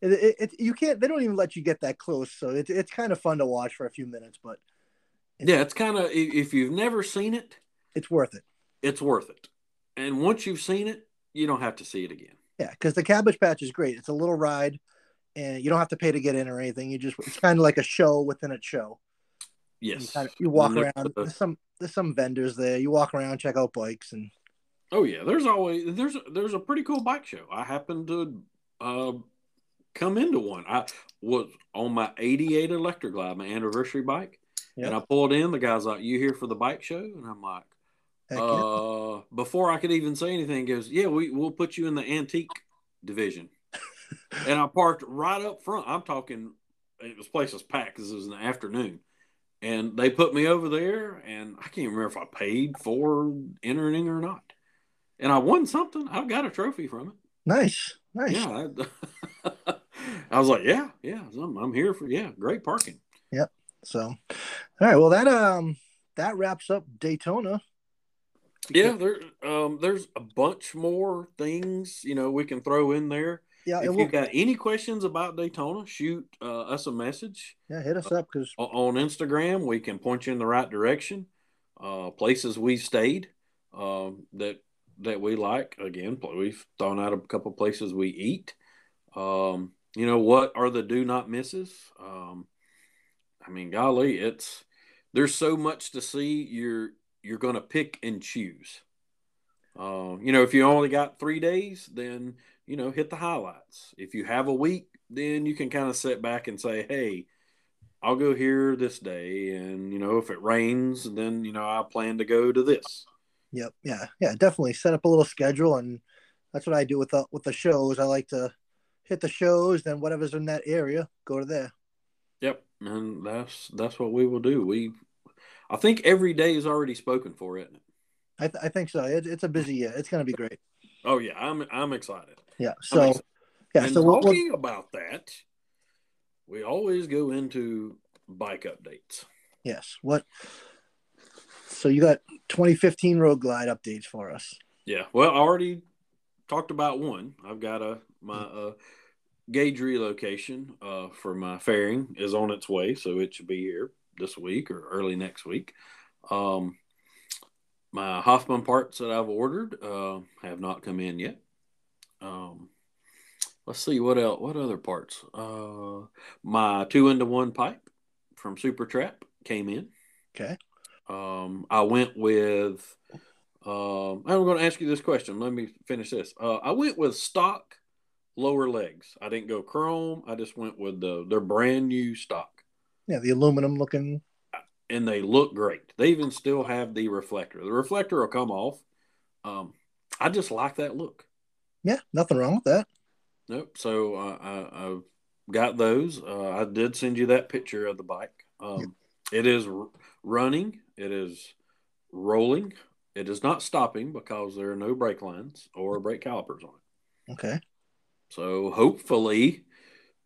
It, it, it you can't they don't even let you get that close, so it's it's kind of fun to watch for a few minutes, but Yeah, it's kind of. If you've never seen it, it's worth it. it's worth it. And once you've seen it, you don't have to see it again. Yeah, because the Cabbage Patch is great. It's a little ride, and you don't have to pay to get in or anything. You just it's kind of like a show within a show. You, Yes. kind of, you walk around. There's some there's some vendors there. You walk around, check out bikes, and Oh yeah, there's always there's there's a pretty cool bike show. I happened to uh, come into one. I was on my '88 Electra Glide, my anniversary bike, Yep. and I pulled in. The guy's like, "You here for the bike show?" And I'm like, heck yeah. uh, before I could even say anything, he goes, "Yeah, we we'll put you in the antique division." (laughs) and I parked right up front. I'm talking, it was place was packed because it was in the afternoon. And they put me over there, and I can't remember if I paid for entering or not. And I won something. I've got a trophy from it. nice, nice. Yeah. I, (laughs) I was like, yeah, yeah, I'm, I'm here for, yeah, great parking. Yep. So, all right. Well, that um that wraps up Daytona. Yeah, there, um, there's a bunch more things, you know, we can throw in there. Yeah, If you got any questions about Daytona, shoot uh, us a message. yeah, hit us up because on Instagram. We can point you in the right direction. Uh, places we've stayed um, that that we like. Again, we've thrown out a couple places we eat. Um, you know what are the do not misses? Um, I mean, golly, it's there's so much to see. You're you're going to pick and choose. Uh, you know, if you only got three days, then you know hit the highlights. If you have a week, then you can kind of sit back and say, hey. I'll go here this day, and you know, if it rains, then you know I plan to go to this. Yep. Yeah. Yeah. Definitely set up a little schedule, and that's what I do with the with the shows. I like to hit the shows, then whatever's in that area, go to there. And that's that's what we will do. We, I think every day is already spoken for, isn't it? I, th- I think so. It, it's a busy year. It's gonna be great. Oh yeah, I'm I'm excited. Yeah. So excited. yeah. and So we'll, we'll, talking about that, we always go into bike updates. yes. What? So you got 2015 Road Glide updates for us. Yeah, well, I already talked about one. I've got a my uh, gauge relocation uh, for my fairing is on its way, so it should be here this week or early next week. Um, my Hofmann parts that I've ordered uh, have not come in yet. Um, let's see what else. What other parts? Uh, my two into one pipe from SuperTrapp came in. Okay. Um, I went with. Um, I'm going to ask you this question. Let me finish this. Uh, I went with stock lower legs. I didn't go chrome. I just went with the their brand new stock, Yeah. The aluminum looking. and they look great. They even still have the reflector. The reflector will come off. Um, I just like that look. Yeah. Nothing wrong with that. Nope. So uh, I, I've got those. Uh, I did send you that picture of the bike. Um, It is r- running. It is rolling. It is not stopping because there are no brake lines or brake calipers on it. Okay. So hopefully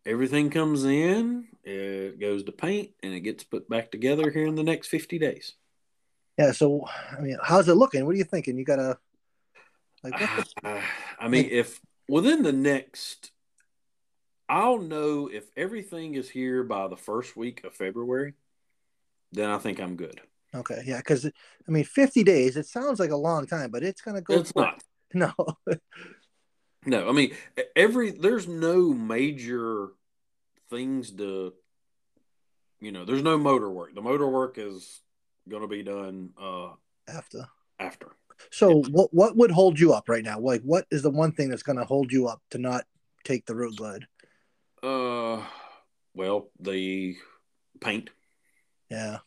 everything comes in, it goes to paint, and it gets put back together here in the next 50 days. Yeah. So I mean, how's it looking? What are you thinking? You gotta like what the, Uh, (sighs) I mean, if within the next, I'll know if everything is here by the first week of February, then I think I'm good. okay. Yeah. Because I mean, 50 days. It sounds like a long time, but it's gonna go. It's not. (laughs) No. No, I mean every there's no major things to you know, there's no motor work. The motor work is going to be done uh After. after. So what what would hold you up right now? Like what is the one thing that's going to hold you up to not take the road glide? Uh well, the paint. Yeah.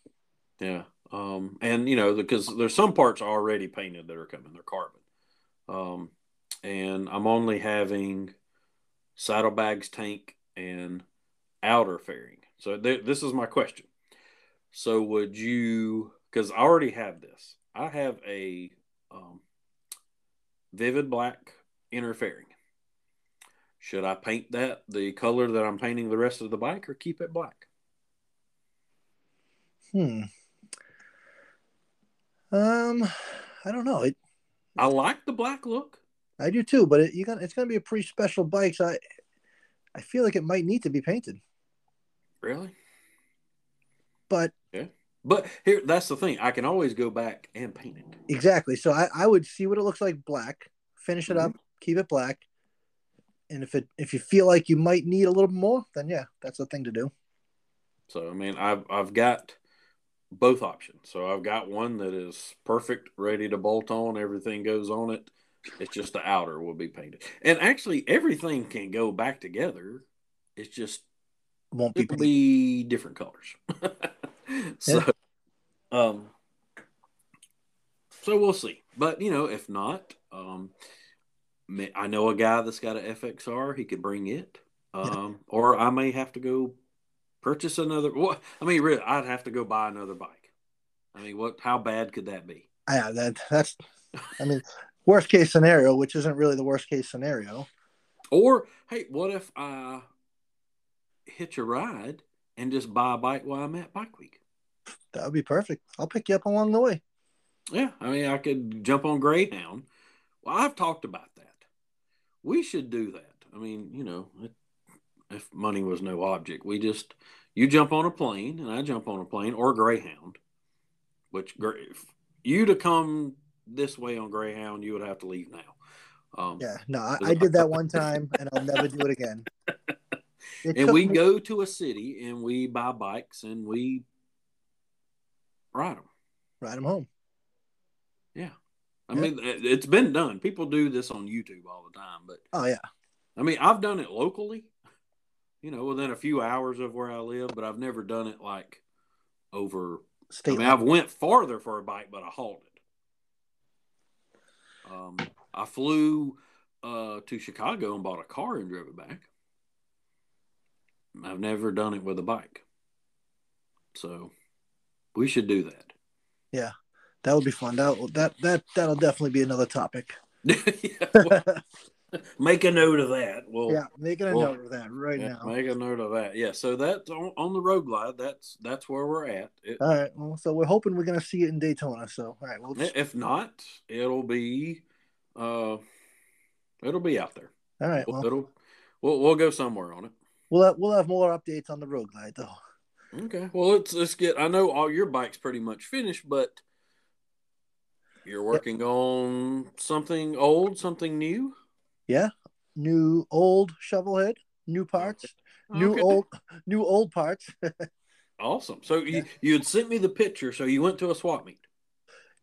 Yeah. Um, and you know, because there's some parts already painted that are coming, they're carbon. Um, and I'm only having saddlebags tank and outer fairing. So th- this is my question. So would you? Because I already have this. I have a um, vivid black inner fairing. Should I paint that the color that I'm painting the rest of the bike, or keep it black? Hmm. Um, I don't know. It. I like the black look. I do too, but it, you got it's going to be a pretty special bike. So I, I feel like it might need to be painted. Really? But yeah. But here, that's the thing. I can always go back and paint it. Exactly. So I, I would see what it looks like black, finish it mm-hmm. up, keep it black, and if it if you feel like you might need a little more, then yeah, that's the thing to do. So I mean, I've I've got both options. So I've got one that is perfect, ready to bolt on. Everything goes on it. It's just the outer will be painted, and actually everything can go back together. It's just won't be, be different colors. (laughs) so, yeah. um, so we'll see. But you know, if not, um, I know a guy that's got an FXR. He could bring it, um, or I may have to go purchase another. What I mean, really, I'd have to go buy another bike. I mean, what? How bad could that be? Yeah, that that's. I mean, worst case scenario, which isn't really the worst case scenario. Or hey, what if I hitch a ride and just buy a bike while I'm at Bike Week? That would be perfect. I'll pick you up along the way. Yeah, I mean, I could jump on Greyhound. Well, I've talked about that. We should do that. I mean, you know, if money was no object, we just you jump on a plane and I jump on a plane or a Greyhound, which you to come this way on Greyhound, you would have to leave now. Um, yeah, no, I, I, did that one (laughs) time and I'll never do it again. (laughs) It and we me... go to a city and we buy bikes and we ride them. Ride them home. Yeah. I yeah. mean, it's been done. People do this on YouTube all the time, but oh yeah. I mean, I've done it locally, you know, within a few hours of where I live, but I've never done it like over. State I mean, I've went farther for a bike, but I hauled it. Um, I flew uh, to Chicago and bought a car and drove it back. I've never done it with a bike, so we should do that. Yeah, that would be fun. That that that that'll definitely be another topic. (laughs) yeah, well, (laughs) (laughs) make a note of that. Well, yeah, making a well, note of that right yeah, now. Make a note of that. Yeah, so that's on, on the road glide. That's that's where we're at. It, all right. Well, so we're hoping we're gonna see it in Daytona. So all right. Well, just... if not, it'll be uh, it'll be out there. All right. Well, it'll we'll we'll go somewhere on it. We'll have, we'll have more updates on the road glide though. Okay. Well, let's let's get. I know all your bikes pretty much finished, but you're working yep. on something old, something new. Yeah, new old shovel head, new parts, okay. new okay. old, (laughs) new old parts. (laughs) awesome. So yeah. you you had sent me the picture. So you went to a swap meet.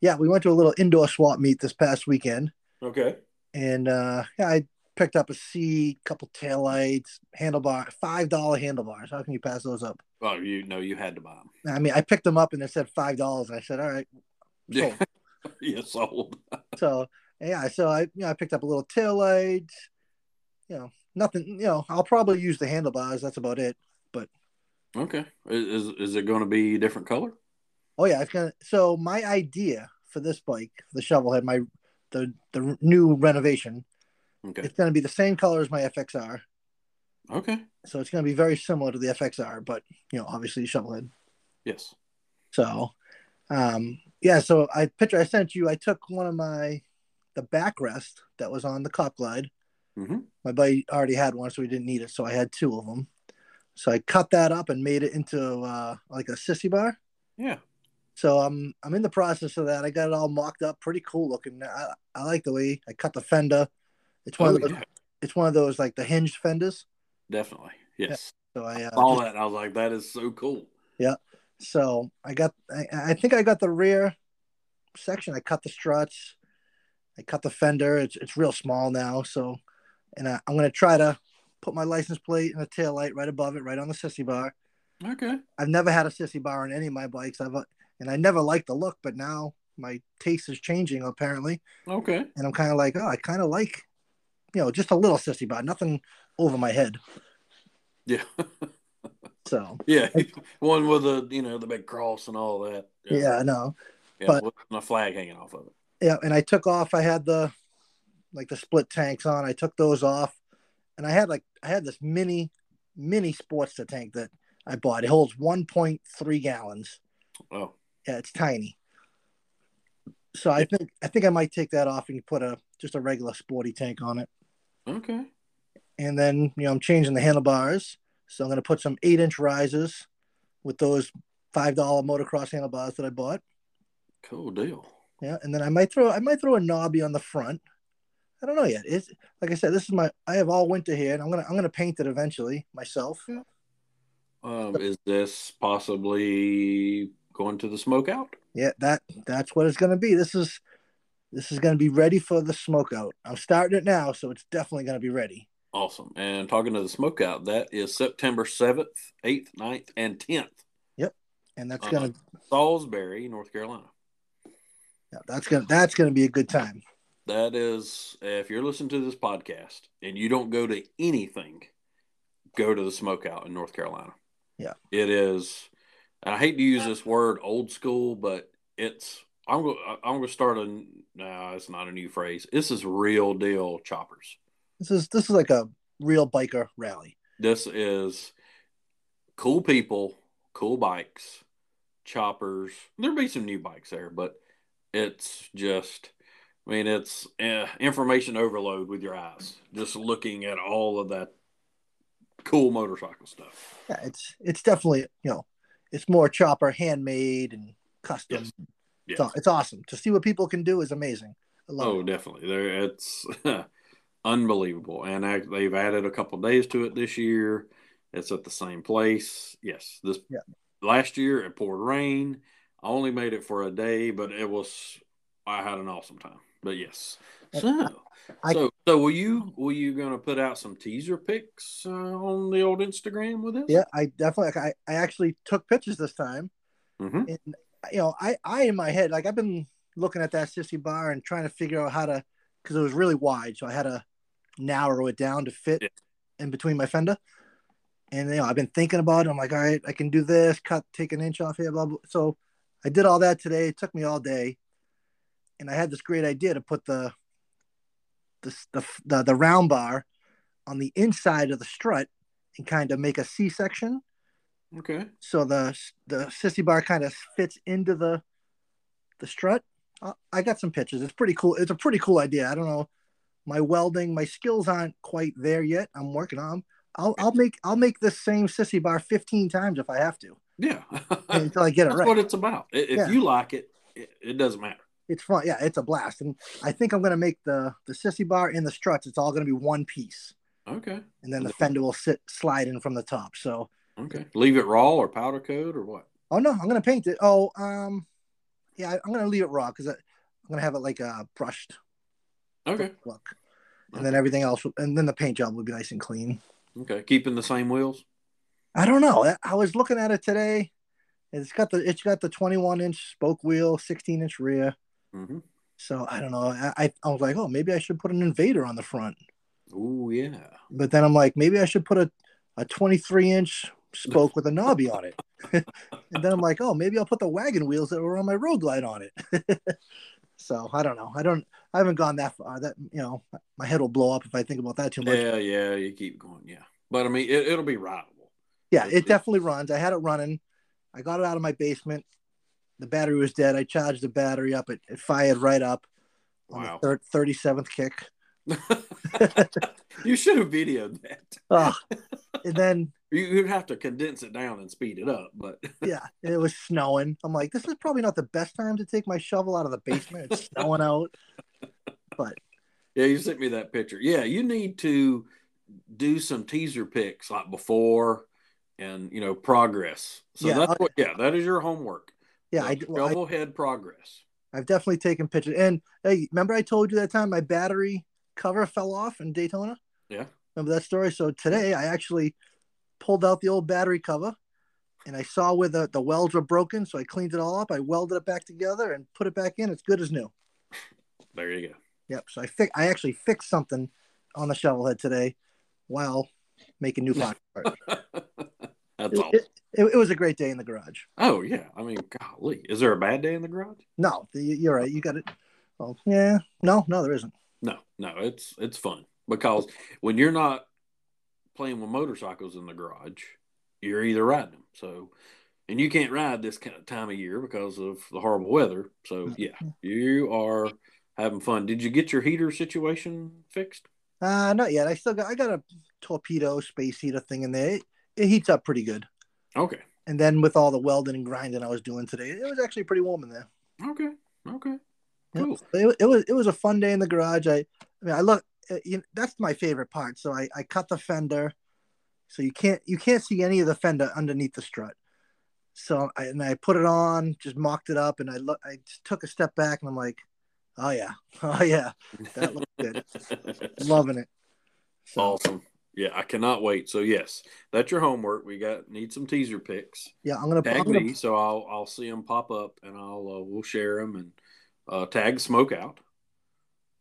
Yeah, we went to a little indoor swap meet this past weekend. Okay. And uh, yeah, I picked up a seat, couple taillights, handlebar, five dollar handlebars. How can you pass those up? Oh, you know you had to buy them. I mean, I picked them up and it said five dollars. I said, "All right, sold. yeah, (laughs) yeah, sold." so yeah, so I you know I picked up a little tail light. You know, nothing. You know, I'll probably use the handlebars. That's about it. But okay, is is it going to be a different color? Oh yeah, it's gonna. So my idea for this bike, the shovel head, my the the new renovation Okay. It's going to be the same color as my FXR. Okay. So it's going to be very similar to the FXR, but you know, obviously shovelhead. Yes. So, um, yeah. So I picture I sent you. I took one of my the backrest that was on the Cop Glide. Mm-hmm. My buddy already had one, so we didn't need it. So I had two of them. So I cut that up and made it into uh, like a sissy bar. Yeah. So I'm I'm in the process of that. I got it all mocked up, pretty cool looking. I, I like the way I cut the fender. It's one oh, of those, yeah. it's one of those like the hinged fenders. Definitely, yes. Yeah. So I uh, saw that. I was like, that is so cool. Yeah. So I got, I, I think I got the rear section. I cut the struts. I cut the fender. It's it's real small now. So, and I, I'm gonna try to put my license plate and a tail light right above it, right on the sissy bar. Okay. I've never had a sissy bar on any of my bikes. I've and I never liked the look, but now my taste is changing apparently, Okay. and I'm kind of like, oh, I kind of like, you know, just a little sissy bar, nothing over my head. Yeah. (laughs) So yeah. (laughs) One with the you know the big cross and all that. yeah, I know. Yeah, but- with a flag hanging off of it. Yeah, and I took off. I had the like the split tanks on. I took those off, and I had like I had this mini mini Sportster tank that I bought. It holds 1.3 gallons. Oh. Yeah, it's tiny. So I think I think I might take that off and put a just a regular sporty tank on it. Okay. And then you know I'm changing the handlebars, so I'm going to put some eight inch risers with those five dollar motocross handlebars that I bought. Cool deal. Yeah, and then I might throw I might throw a knobby on the front. I don't know yet. It's like I said, this is my I have all winter here, and I'm gonna I'm gonna paint it eventually myself. Um, is this possibly going to the smoke out? Yeah, that that's what it's gonna be. This is this is gonna be ready for the smoke out. I'm starting it now, so it's definitely gonna be ready. Awesome. And talking to the smoke out, that is September 7th, 8th, 9th, and 10th. Yep. And that's gonna Salisbury, North Carolina. Yeah, that's gonna that's gonna be a good time. That is, if you're listening to this podcast and you don't go to anything, go to the smokeout in North Carolina. Yeah. It is, and I hate to use this word old school, but it's, I'm going I'm going to start a, no, it's not a new phrase. This is real deal choppers. This is this is like a real biker rally. This is cool people, cool bikes, choppers. There'll be some new bikes there, but it's just, I mean, it's uh, information overload with your eyes, just looking at all of that cool motorcycle stuff. Yeah, it's it's definitely you know it's more chopper handmade and custom. Yes. It's, Yeah. it's awesome to see what people can do is amazing. I love Oh, it. definitely. There, it's (laughs) unbelievable, and I, they've added a couple days to it this year. It's at the same place. Yes, this Yeah. last year it poured rain. I only made it for a day, but it was I had an awesome time. But yes, so I- so so will you will you gonna put out some teaser pics uh, on the old Instagram with this? Yeah, I definitely I, I actually took pictures this time. hmm and you know i i in my head like i've been looking at that sissy bar and trying to figure out how to because it was really wide so i had to narrow it down to fit Yeah. in between my fender and you know i've been thinking about it i'm like all right i can do this cut take an inch off here blah blah so i did all that today it took me all day and i had this great idea to put the the the, the, the round bar on the inside of the strut and kind of make a c section Okay. so the the sissy bar kind of fits into the the strut. Uh, I got some pictures. It's pretty cool. It's a pretty cool idea. I don't know. My welding, my skills aren't quite there yet. I'm working on. I'll I'll make I'll make this same sissy bar 15 times if I have to Yeah. (laughs) until I get it right. That's right. what it's about. If Yeah. you like it, it, it doesn't matter. It's fun. Yeah, it's a blast. And I think I'm gonna make the the sissy bar and the struts. It's all gonna be one piece, Okay. and then the fender will sit slide in from the top. So Okay. Leave it raw or powder coat or what? oh no, I'm gonna paint it. Oh um, yeah, I'm gonna leave it raw because I'm gonna have it like a brushed Okay. look. And then everything else, and then the paint job will be nice and clean. Okay. Keeping the same wheels. I don't know. I- was looking at it today. It's got the it's got the 21 inch spoke wheel, 16 inch rear. Mm-hmm. So I don't know. I, I I was like, oh, maybe I should put an invader on the front. Oh yeah. But then I'm like, maybe I should put a, a 23 inch spoke with a knobby on it. (laughs) and then I'm like, oh, maybe I'll put the wagon wheels that were on my road glide on it. (laughs) so I don't know. I don't. I haven't gone that far. That you know, my head will blow up if I think about that too much. Yeah, yeah. You keep going. Yeah. But I mean, it, it'll be rideable. Yeah, it definitely runs. I had it running. I got it out of my basement. The battery was dead. I charged the battery up. It, it fired right up on Wow. the third, 37th kick. (laughs) (laughs) you should have videoed that. Oh, and then, (laughs) You, you'd have to condense it down and speed it up, but yeah, it was snowing. I'm like, this is probably not the best time to take my shovel out of the basement. It's snowing out. But yeah, you sent me that picture. Yeah, you need to do some teaser pics like before and you know progress. So Yeah, that's what. Yeah, that is your homework. Yeah, I, The well, I, head progress. I've definitely taken pictures. And hey, remember I told you that time my battery cover fell off in Daytona? Yeah. Remember that story? So today I actually pulled out the old battery cover and I saw where the, the welds were broken. So I cleaned it all up. I welded it back together and put it back in. It's good as new. There you go. Yep. So I fi- I actually fixed something on the shovel head today while making new (laughs) pocket parts. (laughs) That's it, all. it, it, it was a great day in the garage. Oh yeah. I mean, golly, is there a bad day in the garage? No, you're right. You got it. Well, yeah. No, no, there isn't. No, no. It's it's fun because when you're not playing with motorcycles in the garage, you're either riding them. So, and you can't ride this kind of time of year because of the horrible weather. So yeah, you are having fun. Did you get your heater situation fixed? Uh, not yet. I still got I got a torpedo space heater thing in there. It, it heats up pretty good. Okay. And then with all the welding and grinding I was doing today, it was actually pretty warm in there. Okay. Okay. Cool. It, it was it was a fun day in the garage. I I mean I look uh, you know, that's my favorite part. So I, I cut the fender, so you can't you can't see any of the fender underneath the strut. So I, and I put it on, just mocked it up, and I look I just took a step back and I'm like, oh yeah, (laughs) oh yeah, that looks good. (laughs) loving it. So awesome. Yeah, I cannot wait. So yes, that's your homework. We got need some teaser picks. yeah, I'm gonna, I'm Tag gonna me, so I'll I'll see them pop up, and I'll uh, we'll share them and uh, tag smoke out.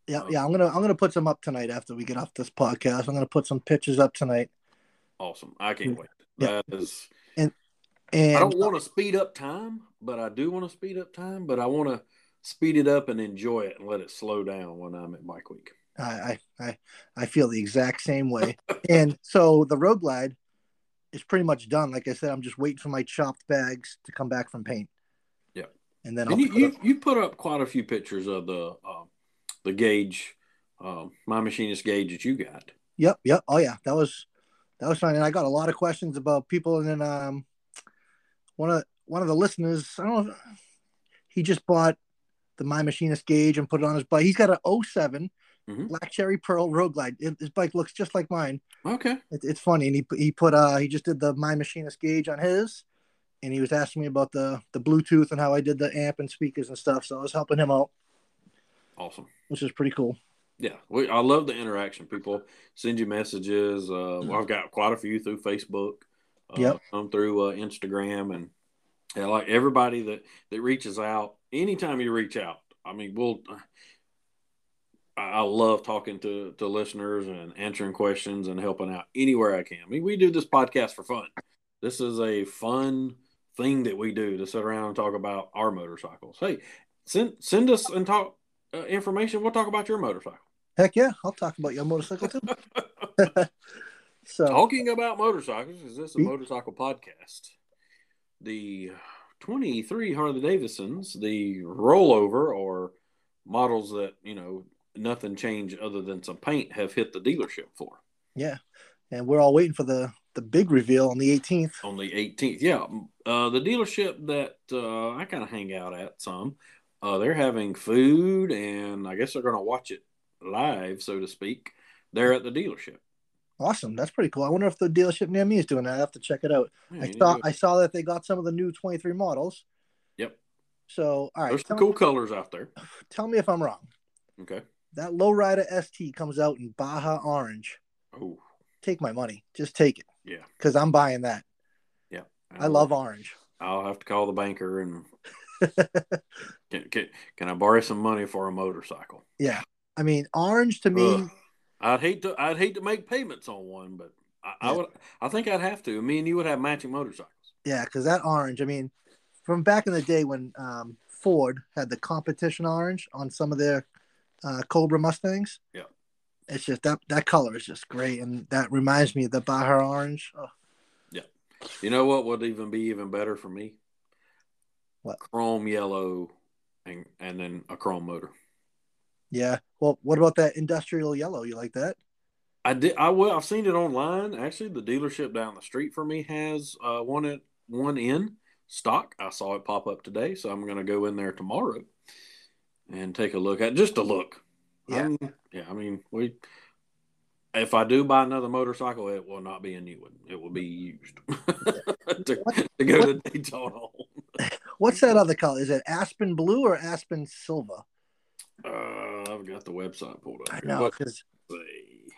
yeah yeah I'm gonna I'm gonna put some up tonight after we get off this podcast. I'm gonna put some pictures up tonight. Awesome. I can't wait. Yeah. That is. And and I don't want to speed up time, but I do want to speed up time. But I want to speed it up and enjoy it and let it slow down when I'm at Bike Week. I, I I feel the exact same way. and so the road glide is pretty much done. Like I said, I'm just waiting for my chopped bags to come back from paint. Yeah. And then I'll And you, put you, up- you put up quite a few pictures of the uh, the gauge, um, my machinist gauge that you got. Yep, yep. Oh yeah, that was that was fun. And I got a lot of questions about people. And then um, one of one of the listeners, I don't know, he just bought the My Machinist gauge and put it on his bike. He's got a 7 Mhm. Black Cherry Pearl Road Glide. It- His bike looks just like mine. Okay. It, it's funny, and he he put uh he just did the My Machinist gauge on his, and he was asking me about the the Bluetooth and how I did the amp and speakers and stuff. So I was helping him out, Awesome. which is pretty cool. Yeah, we, I love the interaction. People send you messages. Uh, Mm. I've got quite a few through Facebook. Uh, Yep. Some through uh, Instagram, and yeah, like everybody that that reaches out. Anytime you reach out, I mean, we'll. I love talking to to listeners and answering questions and helping out anywhere I can. I mean, we do this podcast for fun. This is a fun thing that we do to sit around and talk about our motorcycles. Hey, send send us and talk uh, information. We'll talk about your motorcycle. Heck yeah, I'll talk about your motorcycle too. (laughs) so Talking about motorcycles, is this a motorcycle podcast? The 23 Harley Davidsons, the rollover or models that, you know, nothing changed other than some paint have hit the dealership for yeah, and we're all waiting for the the big reveal on the 18th. on the 18th. Yeah. Uh, the dealership that uh, I kind of hang out at some, uh, they're having food and I guess they're going to watch it live, so to speak. They're at the dealership. Awesome, that's pretty cool. I wonder if the dealership near me is doing that. I have to check it out. Yeah, I saw I saw that they got some of the new 23 models. Yep. So all right, There's some cool colors out there. (sighs) tell me if I'm wrong. Okay. That Low Rider ST comes out in Baja Orange. Oh, Take my money, just take it, yeah. because I'm buying that. Yeah. I love orange. I'll have to call the banker and (laughs) can, can, can I borrow some money for a motorcycle? Yeah, I mean orange to me. Ugh. I'd hate to I'd hate to make payments on one, but I, I would I think I'd have to. Me and you would have matching motorcycles. Yeah, because that orange. I mean, from back in the day when um, Ford had the competition orange on some of their uh, Cobra Mustangs. Yeah. It's just that that color is just great, and that reminds me of the Baja orange. Oh, You know what would even be even better for me? What? Chrome yellow and and then a chrome motor. yeah. Well, what about that industrial yellow? You like that? I did. I will. I've seen it online. Actually, the dealership down the street for me has uh, one at one in stock. I saw it pop up today, so I'm going to go in there tomorrow and take a look at just a look. Yeah. I'm- yeah. I mean, we. If I do buy another motorcycle, it will not be a new one. It will be used (laughs) to, to go to Daytona. What's that other color? Is it aspen blue or aspen silver? Uh, I've got the website pulled up. I know because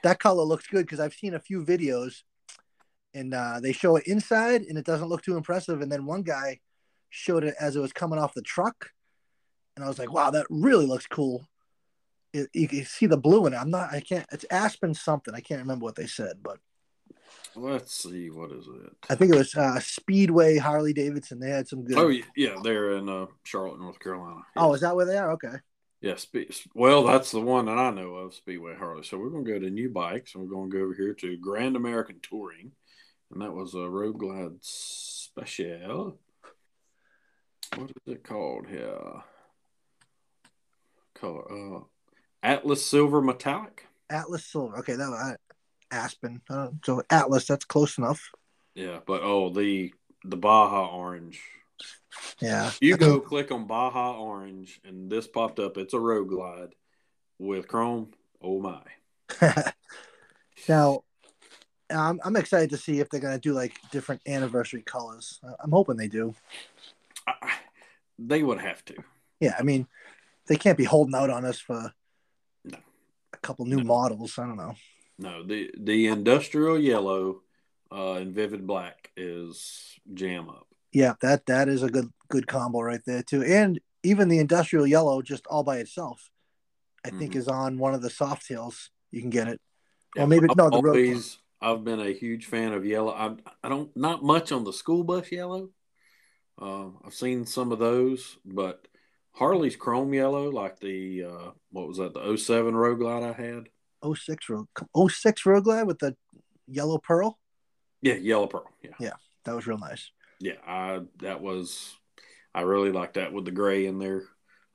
that color looks good because I've seen a few videos, and uh, they show it inside, and it doesn't look too impressive. And then one guy showed it as it was coming off the truck, and I was like, "Wow, that really looks cool." It, you can see the blue in it. I'm not. I can't. It's Aspen something. I can't remember what they said, but Let's see, what is it? I think it was uh, Speedway Harley Davidson. They had some good. Oh yeah, yeah, they're in uh, Charlotte, North Carolina. Oh, is that where they are? Okay. Yeah, Spe- well, that's the one that I know of, Speedway Harley. So we're going to go to new bikes, and we're going to go over here to Grand American Touring, and that was a Road Glide Special. What is it called here? Color uh, Atlas Silver Metallic. Atlas Silver. Okay, that was Aspen. Uh, so Atlas, that's close enough. Yeah, but oh, the the Baja Orange. Yeah. You go (laughs) click on Baja Orange, and this popped up. It's a Road Glide with Chrome. Oh my! (laughs) now, I'm I'm excited to see if they're gonna do like different anniversary colors. I'm hoping they do. I, they would have to. Yeah, I mean, they can't be holding out on us for No. a couple new No. models. I don't know. No, the the industrial yellow uh, and vivid black is jam up. Yeah, that that is a good good combo right there too. And even the industrial yellow, just all by itself, I think Mhm. is on one of the soft tails. You can get it. Yeah, Well, maybe I've no. The always I've been a huge fan of yellow. I I don't not much on the school bus yellow. Uh, I've seen some of those, but Harley's chrome yellow, like the uh, what was that the 07 Road Glide I had. 06 road 06 road glide with the yellow pearl. Yeah, yellow pearl. Yeah, yeah, That was real nice. yeah. I that was I really liked that with the gray in there.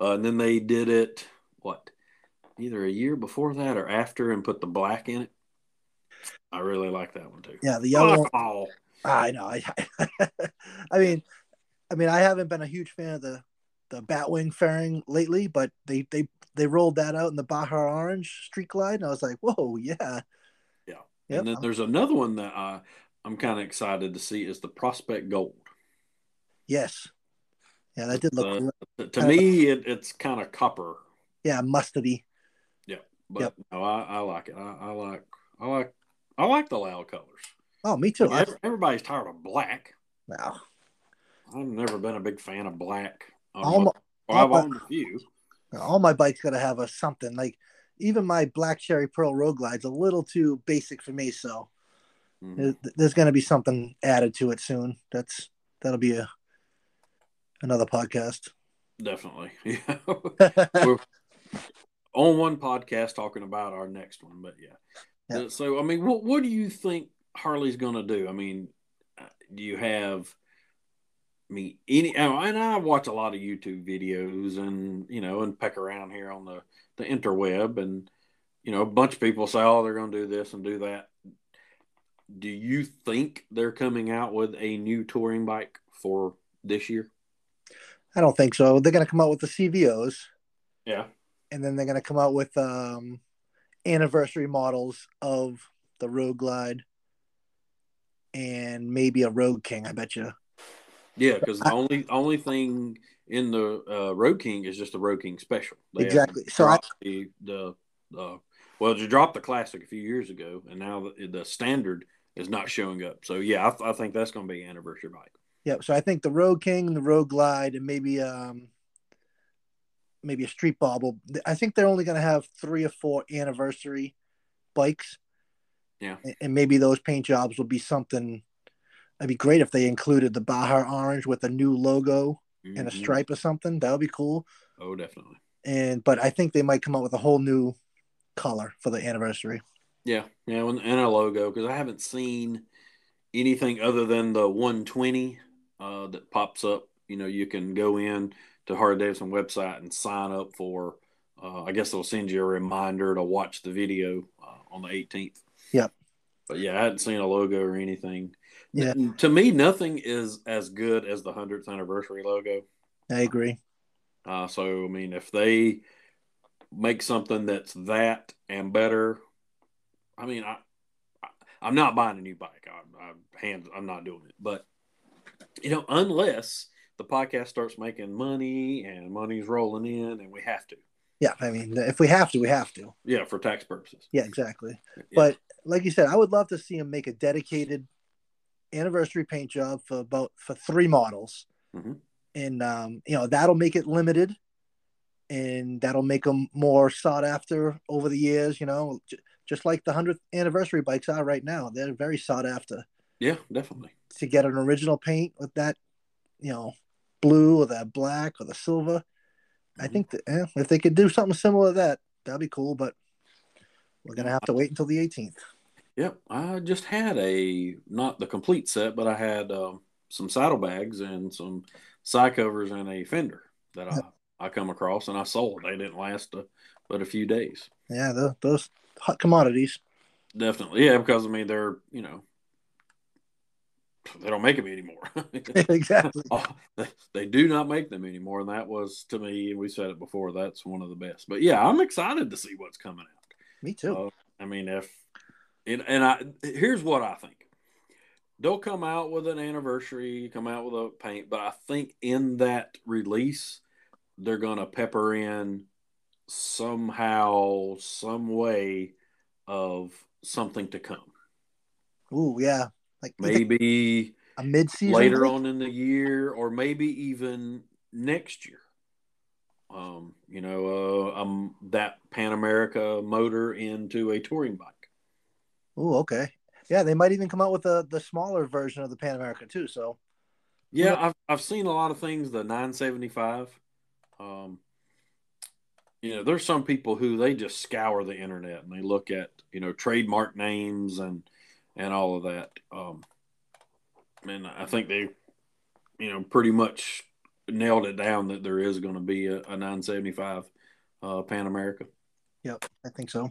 Uh, and then they did it what either a year before that or after and put the black in it. I really like that one too. Yeah, the yellow. Oh, I know. I, (laughs) I mean, I mean, I haven't been a huge fan of the the Batwing fairing lately, but they they they rolled that out in the Baja Orange Street Glide, and I was like, whoa, yeah, Yeah. Yep. And then there's another one that I, I'm kind of excited to see is the Prospect Gold. yes, yeah, that did look Uh. To me, it, it's kind of copper, yeah mustardy. Yeah, but Yep. no, I, I like it. I, I like I like I like the loud colors. Oh, me too. Everybody's tired of black. wow. I've never been a big fan of black. All my, well, I've all my- owned a few. all my bikes got to have a something like even my Black Cherry Pearl Road Glide's a little too basic for me, so Mhm. there- there's going to be something added to it soon. That's that'll be a another podcast. Definitely, (laughs) yeah. (laughs) We're on one podcast talking about our next one, but yeah. Yeah. Uh, So, I mean, what what do you think Harley's going to do? I mean, uh, do you have? I mean, any and I watch a lot of YouTube videos and you know and peck around here on the the interweb and you know a bunch of people say, oh, they're going to do this and do that. Do you think they're coming out with a new touring bike for this year? I don't think so. They're going to come out with the CVOs, Yeah. and then they're going to come out with um, anniversary models of the Road Glide and maybe a Road King. I bet you. Yeah, because the only only thing in the uh, Road King is just the Road King Special. They Exactly. So I- the the uh, well, you dropped the classic a few years ago, and now the, the standard is not showing up. So yeah, I, th- I think that's going to be an anniversary bike. Yep. So I think the Road King, the Road Glide, and maybe um, maybe a Street Bobble. I think they're only going to have three or four anniversary bikes. Yeah. And- And maybe those paint jobs will be something. It'd be great if they included the Baja Orange with a new logo and a Mhm. stripe or something. That would be cool. Oh, definitely. And but I think they might come out with a whole new color for the anniversary. Yeah, yeah, and, a logo because I haven't seen anything other than the 120 uh, that pops up. You know, you can go in to Harley Davidson website and sign up for. Uh, I guess they'll send you a reminder to watch the video uh, on the 18th. Yep. But yeah, I hadn't seen a logo or anything. Yeah. To me, nothing is as good as the 100th anniversary logo. I agree. Uh, so I mean, if they make something that's that and better, I mean, I, I I'm not buying a new bike. I, I hands, I'm not doing it. But you know, unless the podcast starts making money and money's rolling in, and we have to. Yeah, I mean, if we have to, we have to. Yeah, for tax purposes. Yeah, exactly. Yeah. But like you said, I would love to see him make a dedicated anniversary paint job for about for three models, Mhm. and um, you know that'll make it limited, and that'll make them more sought after over the years. You know, j- just like the hundredth anniversary bikes are right now, they're very sought after. yeah, definitely. To get an original paint with that, you know, blue or that black or the silver, I Mhm. think that eh, if they could do something similar to that, that'd be cool. But we're gonna have to wait until the 18th. Yep, I just had a not the complete set, but I had um, some saddlebags and some side covers and a fender that I, I come across and I sold. They didn't last a, but a few days. Yeah, the, those hot commodities. Definitely, yeah, because I mean they're you know they don't make them anymore. (laughs) exactly. (laughs) Oh, they, they do not make them anymore, and that was to me. and We said it before. That's one of the best. But yeah, I'm excited to see what's coming out. Me too. Uh, I mean, if and, and I here's what I think. They'll come out with an anniversary, come out with a paint, but I think in that release, they're gonna pepper in somehow, some way of something to come. Ooh, yeah. Like Maybe a mid-season later break? on in the year, or maybe even next year. Um, you know, uh, um, that Pan America motor into a touring bike. Ooh, okay. Yeah, they might even come out with the the smaller version of the Pan America too. So Yeah, Yeah. I've I've seen a lot of things. The 975. Um, you know, there's some people who they just scour the internet and they look at you know trademark names and and all of that. Um, and I think they, you know, pretty much nailed it down that there is going to be a, a 975 uh, Pan America. yep, I think so.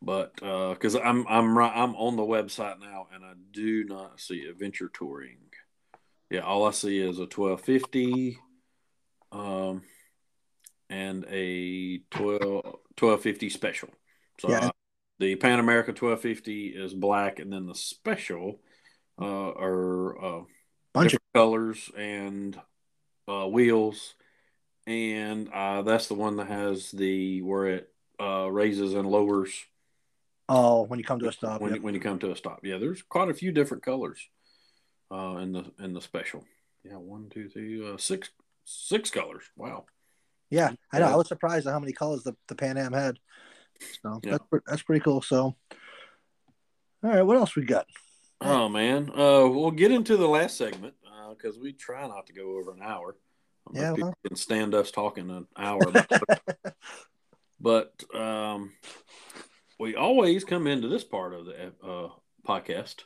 But because I'm I'm right, I'm on the website now and I do not see adventure touring. Yeah, all I see is a 1250, um, and a 12 1250 special. So Yeah. uh, the Pan America 1250 is black, and then the special uh, are uh, Bunch of colors and uh, wheels, and uh, that's the one that has the where it uh, raises and lowers oh, when you come to a stop. when yep. when you come to a stop. Yeah, there's quite a few different colors uh, in the in the special. Yeah, one, two, three, uh, six six colors. Wow. Yeah, I know. I was surprised at how many colors the, the Pan Am had. So Yeah. that's that's pretty cool. So, all right, what else we got? Oh man, uh, we'll get into the last segment because we try not to go over an hour. I don't know if Yeah, well. can stand us talking an hour. About. (laughs) But um, we always come into this part of the uh, podcast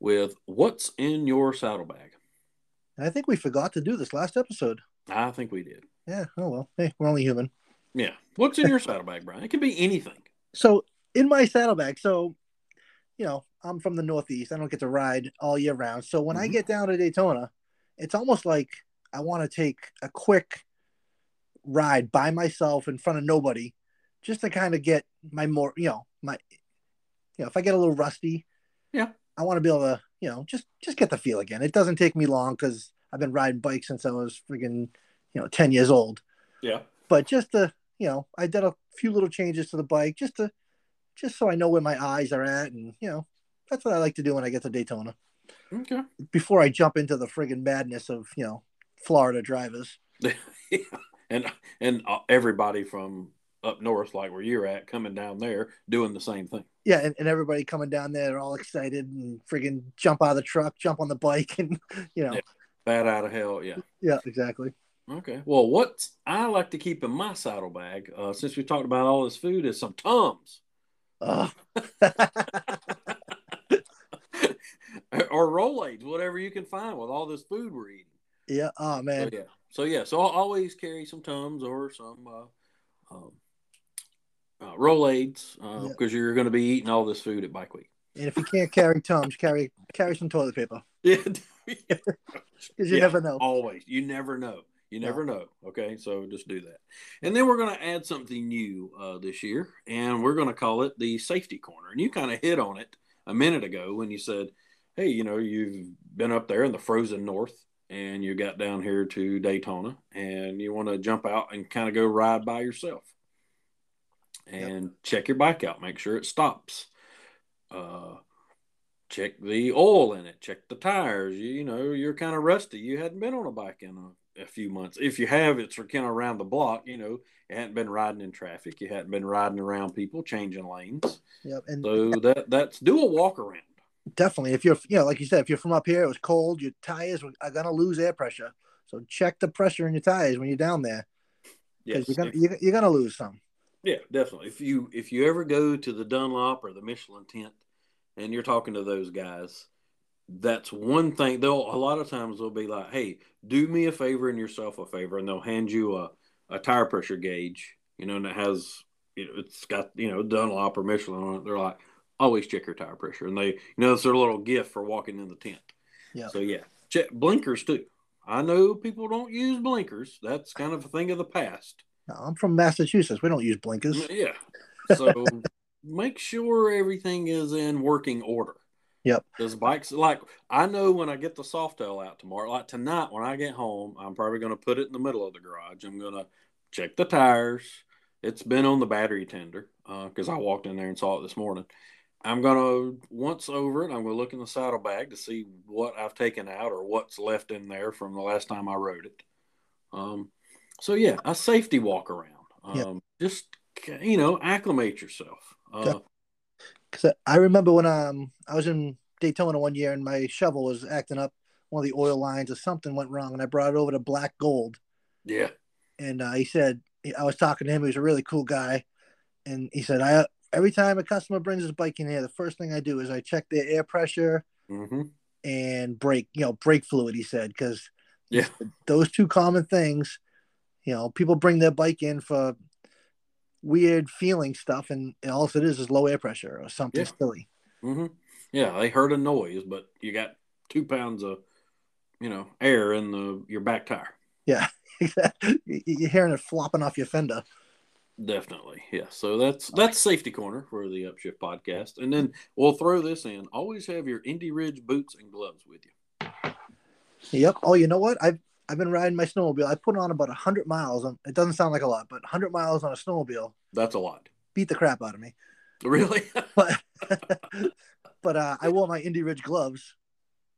with what's in your saddlebag. I think we forgot to do this last episode. I think we did. Yeah. Oh well. Hey, we're only human. Yeah. What's in your saddlebag, Brian? It can be anything. So in my saddlebag, so you know, I'm from the Northeast. I don't get to ride all year round. So when I Mhm. get down to Daytona, it's almost like I want to take a quick ride by myself in front of nobody, just to kind of get my more, you know, my, you know, if I get a little rusty, Yeah. I want to be able to, you know, just just get the feel again. It doesn't take me long because I've been riding bikes since I was freaking, you know, ten years old Yeah. but just to you know i did a few little changes to the bike just to just so i know where my eyes are at and you know that's what i like to do when i get to daytona Okay. before i jump into the friggin madness of you know florida drivers (laughs) and and uh, everybody from up north, like where you're at, coming down there doing the same thing. yeah and, and everybody coming down there they're all excited and friggin jump out of the truck jump on the bike and (laughs) you know Yeah. Bad out of hell. Yeah. yeah exactly Okay. Well, what I like to keep in my saddlebag, uh, since we talked about all this food, is some Tums Ugh. (laughs) or Rolaids, whatever you can find with all this food we're eating. yeah oh So man yeah. So yeah. So I'll always carry some Tums or some uh, um, uh, Rolaids because Yeah. you're going to be eating all this food at Bike Week. and if you can't carry tums carry carry some toilet paper (laughs) Yeah. because you Yeah. never know Always. You never know. You No. never know. Okay. So just do that. And then we're going to add something new uh, this year, and we're going to call it the safety corner. And you kind of hit on it a minute ago when you said, hey, you know, you've been up there in the frozen north and you got down here to Daytona and you want to jump out and kind of go ride by yourself. And yep. check your bike out. Make sure it stops. Uh, check the oil in it. Check the tires. You, you know, you're kind of rusty. You hadn't been on a bike in a, a few months. If you have, it's kind of around the block. You know, you hadn't been riding in traffic. You hadn't been riding around people, changing lanes. Yep. And so that that's do a walk around. Definitely. If you're, you know, like you said, if you're from up here, it was cold. Your tires are gonna lose air pressure. So check the pressure in your tires when you're down there. Yes, you're gonna, you're, you're gonna lose some. Yeah, definitely. If you if you ever go to the Dunlop or the Michelin tent, and you're talking to those guys, that's one thing. They'll a lot of times they'll be like, "Hey, do me a favor and yourself a favor," and they'll hand you a a tire pressure gauge, you know, and it has you know it's got you know Dunlop or Michelin on it. They're like, always check your tire pressure, and they you know it's their little gift for walking in the tent. Yeah. So yeah, check blinkers too. I know people don't use blinkers. That's kind of a thing of the past. No, I'm from Massachusetts. We don't use blinkers. Yeah. So (laughs) make sure everything is in working order. Yep. Because bikes, like I know when I get the Softail out tomorrow, like tonight when I get home, I'm probably going to put it in the middle of the garage. I'm going to check the tires. It's been on the battery tender because uh, I walked in there and saw it this morning. I'm going to once over it. I'm going to look in the saddlebag to see what I've taken out or what's left in there from the last time I rode it. Um, so yeah, a safety walk around. Um, yep. Just you know, acclimate yourself. Uh, Cause I remember when um I was in Daytona one year and my shovel was acting up. One of the oil lines or something went wrong, and I brought it over to Black Gold. Yeah. And uh, he said I was talking to him. He was a really cool guy, and he said I every time a customer brings his bike in here, the first thing I do is I check their air pressure mm-hmm. and brake, you know, brake fluid. He said because yeah, those two common things. You know, people bring their bike in for weird feeling stuff, and all it is is low air pressure or something yeah. silly. Mm-hmm. Yeah, they heard a noise, but you got two pounds of, you know, air in the your back tire. Yeah, (laughs) you're hearing it flopping off your fender. Definitely, yeah. So that's that's safety corner for the Upshift podcast, and then we'll throw this in. Always have your Indy Ridge boots and gloves with you. Yep. Oh, you know what? I've I've been riding my snowmobile. I put on about hundred miles. On, it doesn't sound like a lot, but hundred miles on a snowmobile. That's a lot. Beat the crap out of me. Really? (laughs) but but uh, I wore my Indy Ridge gloves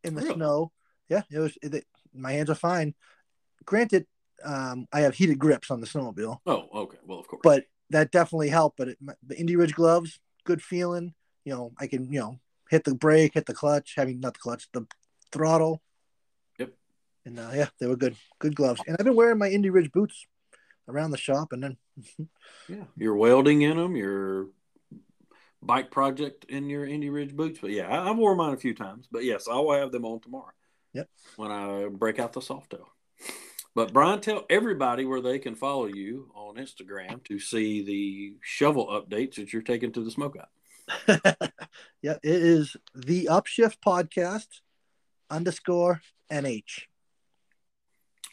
in the really? snow. Yeah, it was. It, my hands are fine. Granted, um, I have heated grips on the snowmobile. Oh, okay. Well, of course. But that definitely helped. But it, the Indy Ridge gloves, good feeling. You know, I can you know hit the brake, hit the clutch. Having not the clutch, the throttle and uh, yeah, they were good, good gloves. And I've been wearing my Indy Ridge boots around the shop, and then (laughs) yeah, you're welding in them. Your bike project in your Indy Ridge boots, but yeah, I, have wore mine a few times. But yes, I will have them on tomorrow. Yep. When I break out the soft Softail. But Brian, tell everybody where they can follow you on Instagram to see the shovel updates that you're taking to the smokeout. (laughs) yeah, it is the Upshift Podcast underscore NH.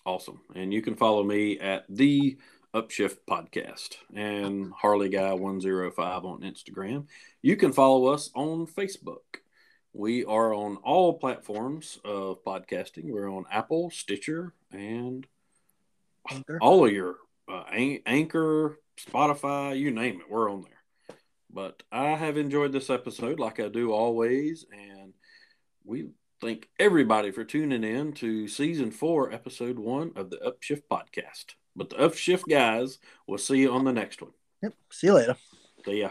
Awesome. And you can follow me at the Upshift Podcast and Harley Guy 105 on Instagram. You can follow us on Facebook. We are on all platforms of podcasting. We're on Apple, Stitcher, and Anchor. all of your uh, Anchor, Spotify, you name it. We're on there. But I have enjoyed this episode like I do always. And we thank everybody for tuning in to season four, episode one of the Upshift podcast. But the Upshift guys, we'll see you on the next one. Yep. See you later. See ya.